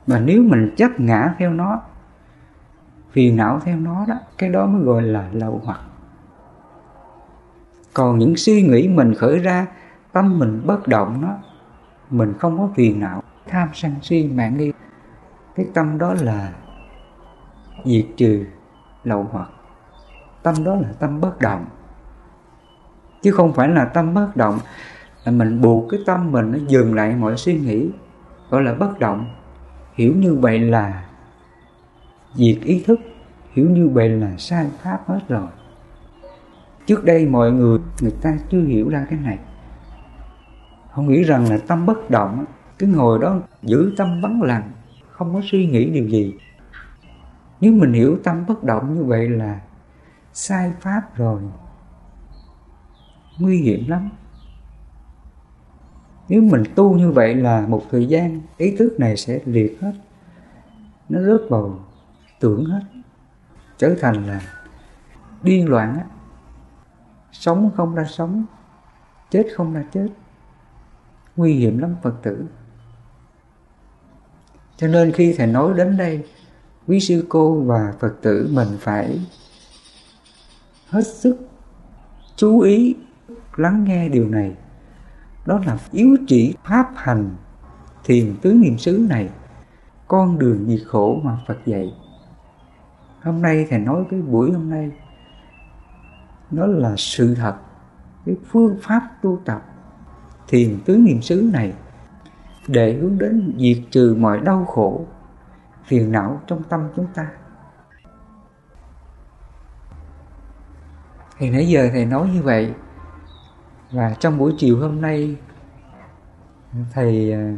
Speaker 1: Và nếu mình chấp ngã theo nó, phiền não theo nó đó, cái đó mới gọi là lậu hoặc. Còn những suy nghĩ mình khởi ra, tâm mình bất động nó mình không có phiền não, tham sân si mạng nghi, cái tâm đó là diệt trừ lậu hoặc. Tâm đó là tâm bất động chứ không phải là tâm bất động. Là mình buộc cái tâm mình nó dừng lại mọi suy nghĩ, gọi là bất động. Hiểu như vậy là diệt ý thức, hiểu như vậy là sai pháp hết rồi. Trước đây mọi người người ta chưa hiểu ra cái này. Họ nghĩ rằng là tâm bất động cứ ngồi đó giữ tâm vắng lặng, không có suy nghĩ điều gì. Nếu mình hiểu tâm bất động như vậy là sai pháp rồi nguy hiểm lắm. Nếu mình tu như vậy là một thời gian, ý thức này sẽ liệt hết. Nó rớt vào tưởng hết. Trở thành là điên loạn á. Sống không ra sống, chết không ra chết. Nguy hiểm lắm phật tử. Cho nên khi thầy nói đến đây, quý sư cô và phật tử mình phải hết sức chú ý lắng nghe điều này. Đó là yếu chỉ pháp hành thiền tứ niệm xứ này. Con đường diệt khổ mà Phật dạy. Hôm nay thầy nói cái buổi hôm nay, nó là sự thật, cái phương pháp tu tập thiền tứ niệm xứ này để hướng đến diệt trừ mọi đau khổ, phiền não trong tâm chúng ta. Thì nãy giờ thầy nói như vậy và trong buổi chiều hôm nay, thầy à,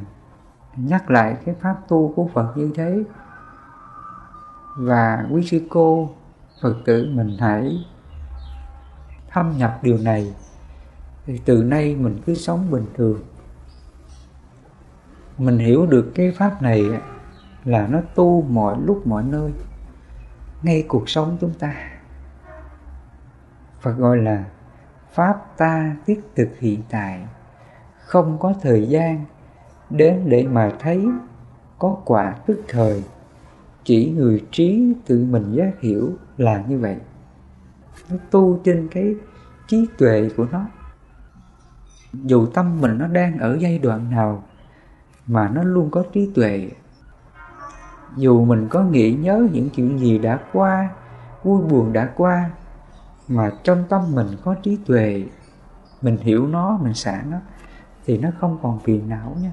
Speaker 1: nhắc lại cái pháp tu của Phật như thế. Và quý sư cô, Phật tử mình hãy thâm nhập điều này. Thì từ nay mình cứ sống bình thường. Mình hiểu được cái pháp này là nó tu mọi lúc mọi nơi, ngay cuộc sống chúng ta. Phật gọi là Pháp ta thiết thực hiện tại. Không có thời gian Đến để mà thấy Có quả tức thời. Chỉ người trí tự mình giác hiểu là như vậy. Nó tu trên cái trí tuệ của nó. Dù tâm mình nó đang ở giai đoạn nào Mà nó luôn có trí tuệ, Dù mình có nghĩ nhớ những chuyện gì đã qua, Vui buồn đã qua mà trong tâm mình có trí tuệ, mình hiểu nó, mình xả nó thì nó không còn phiền não nha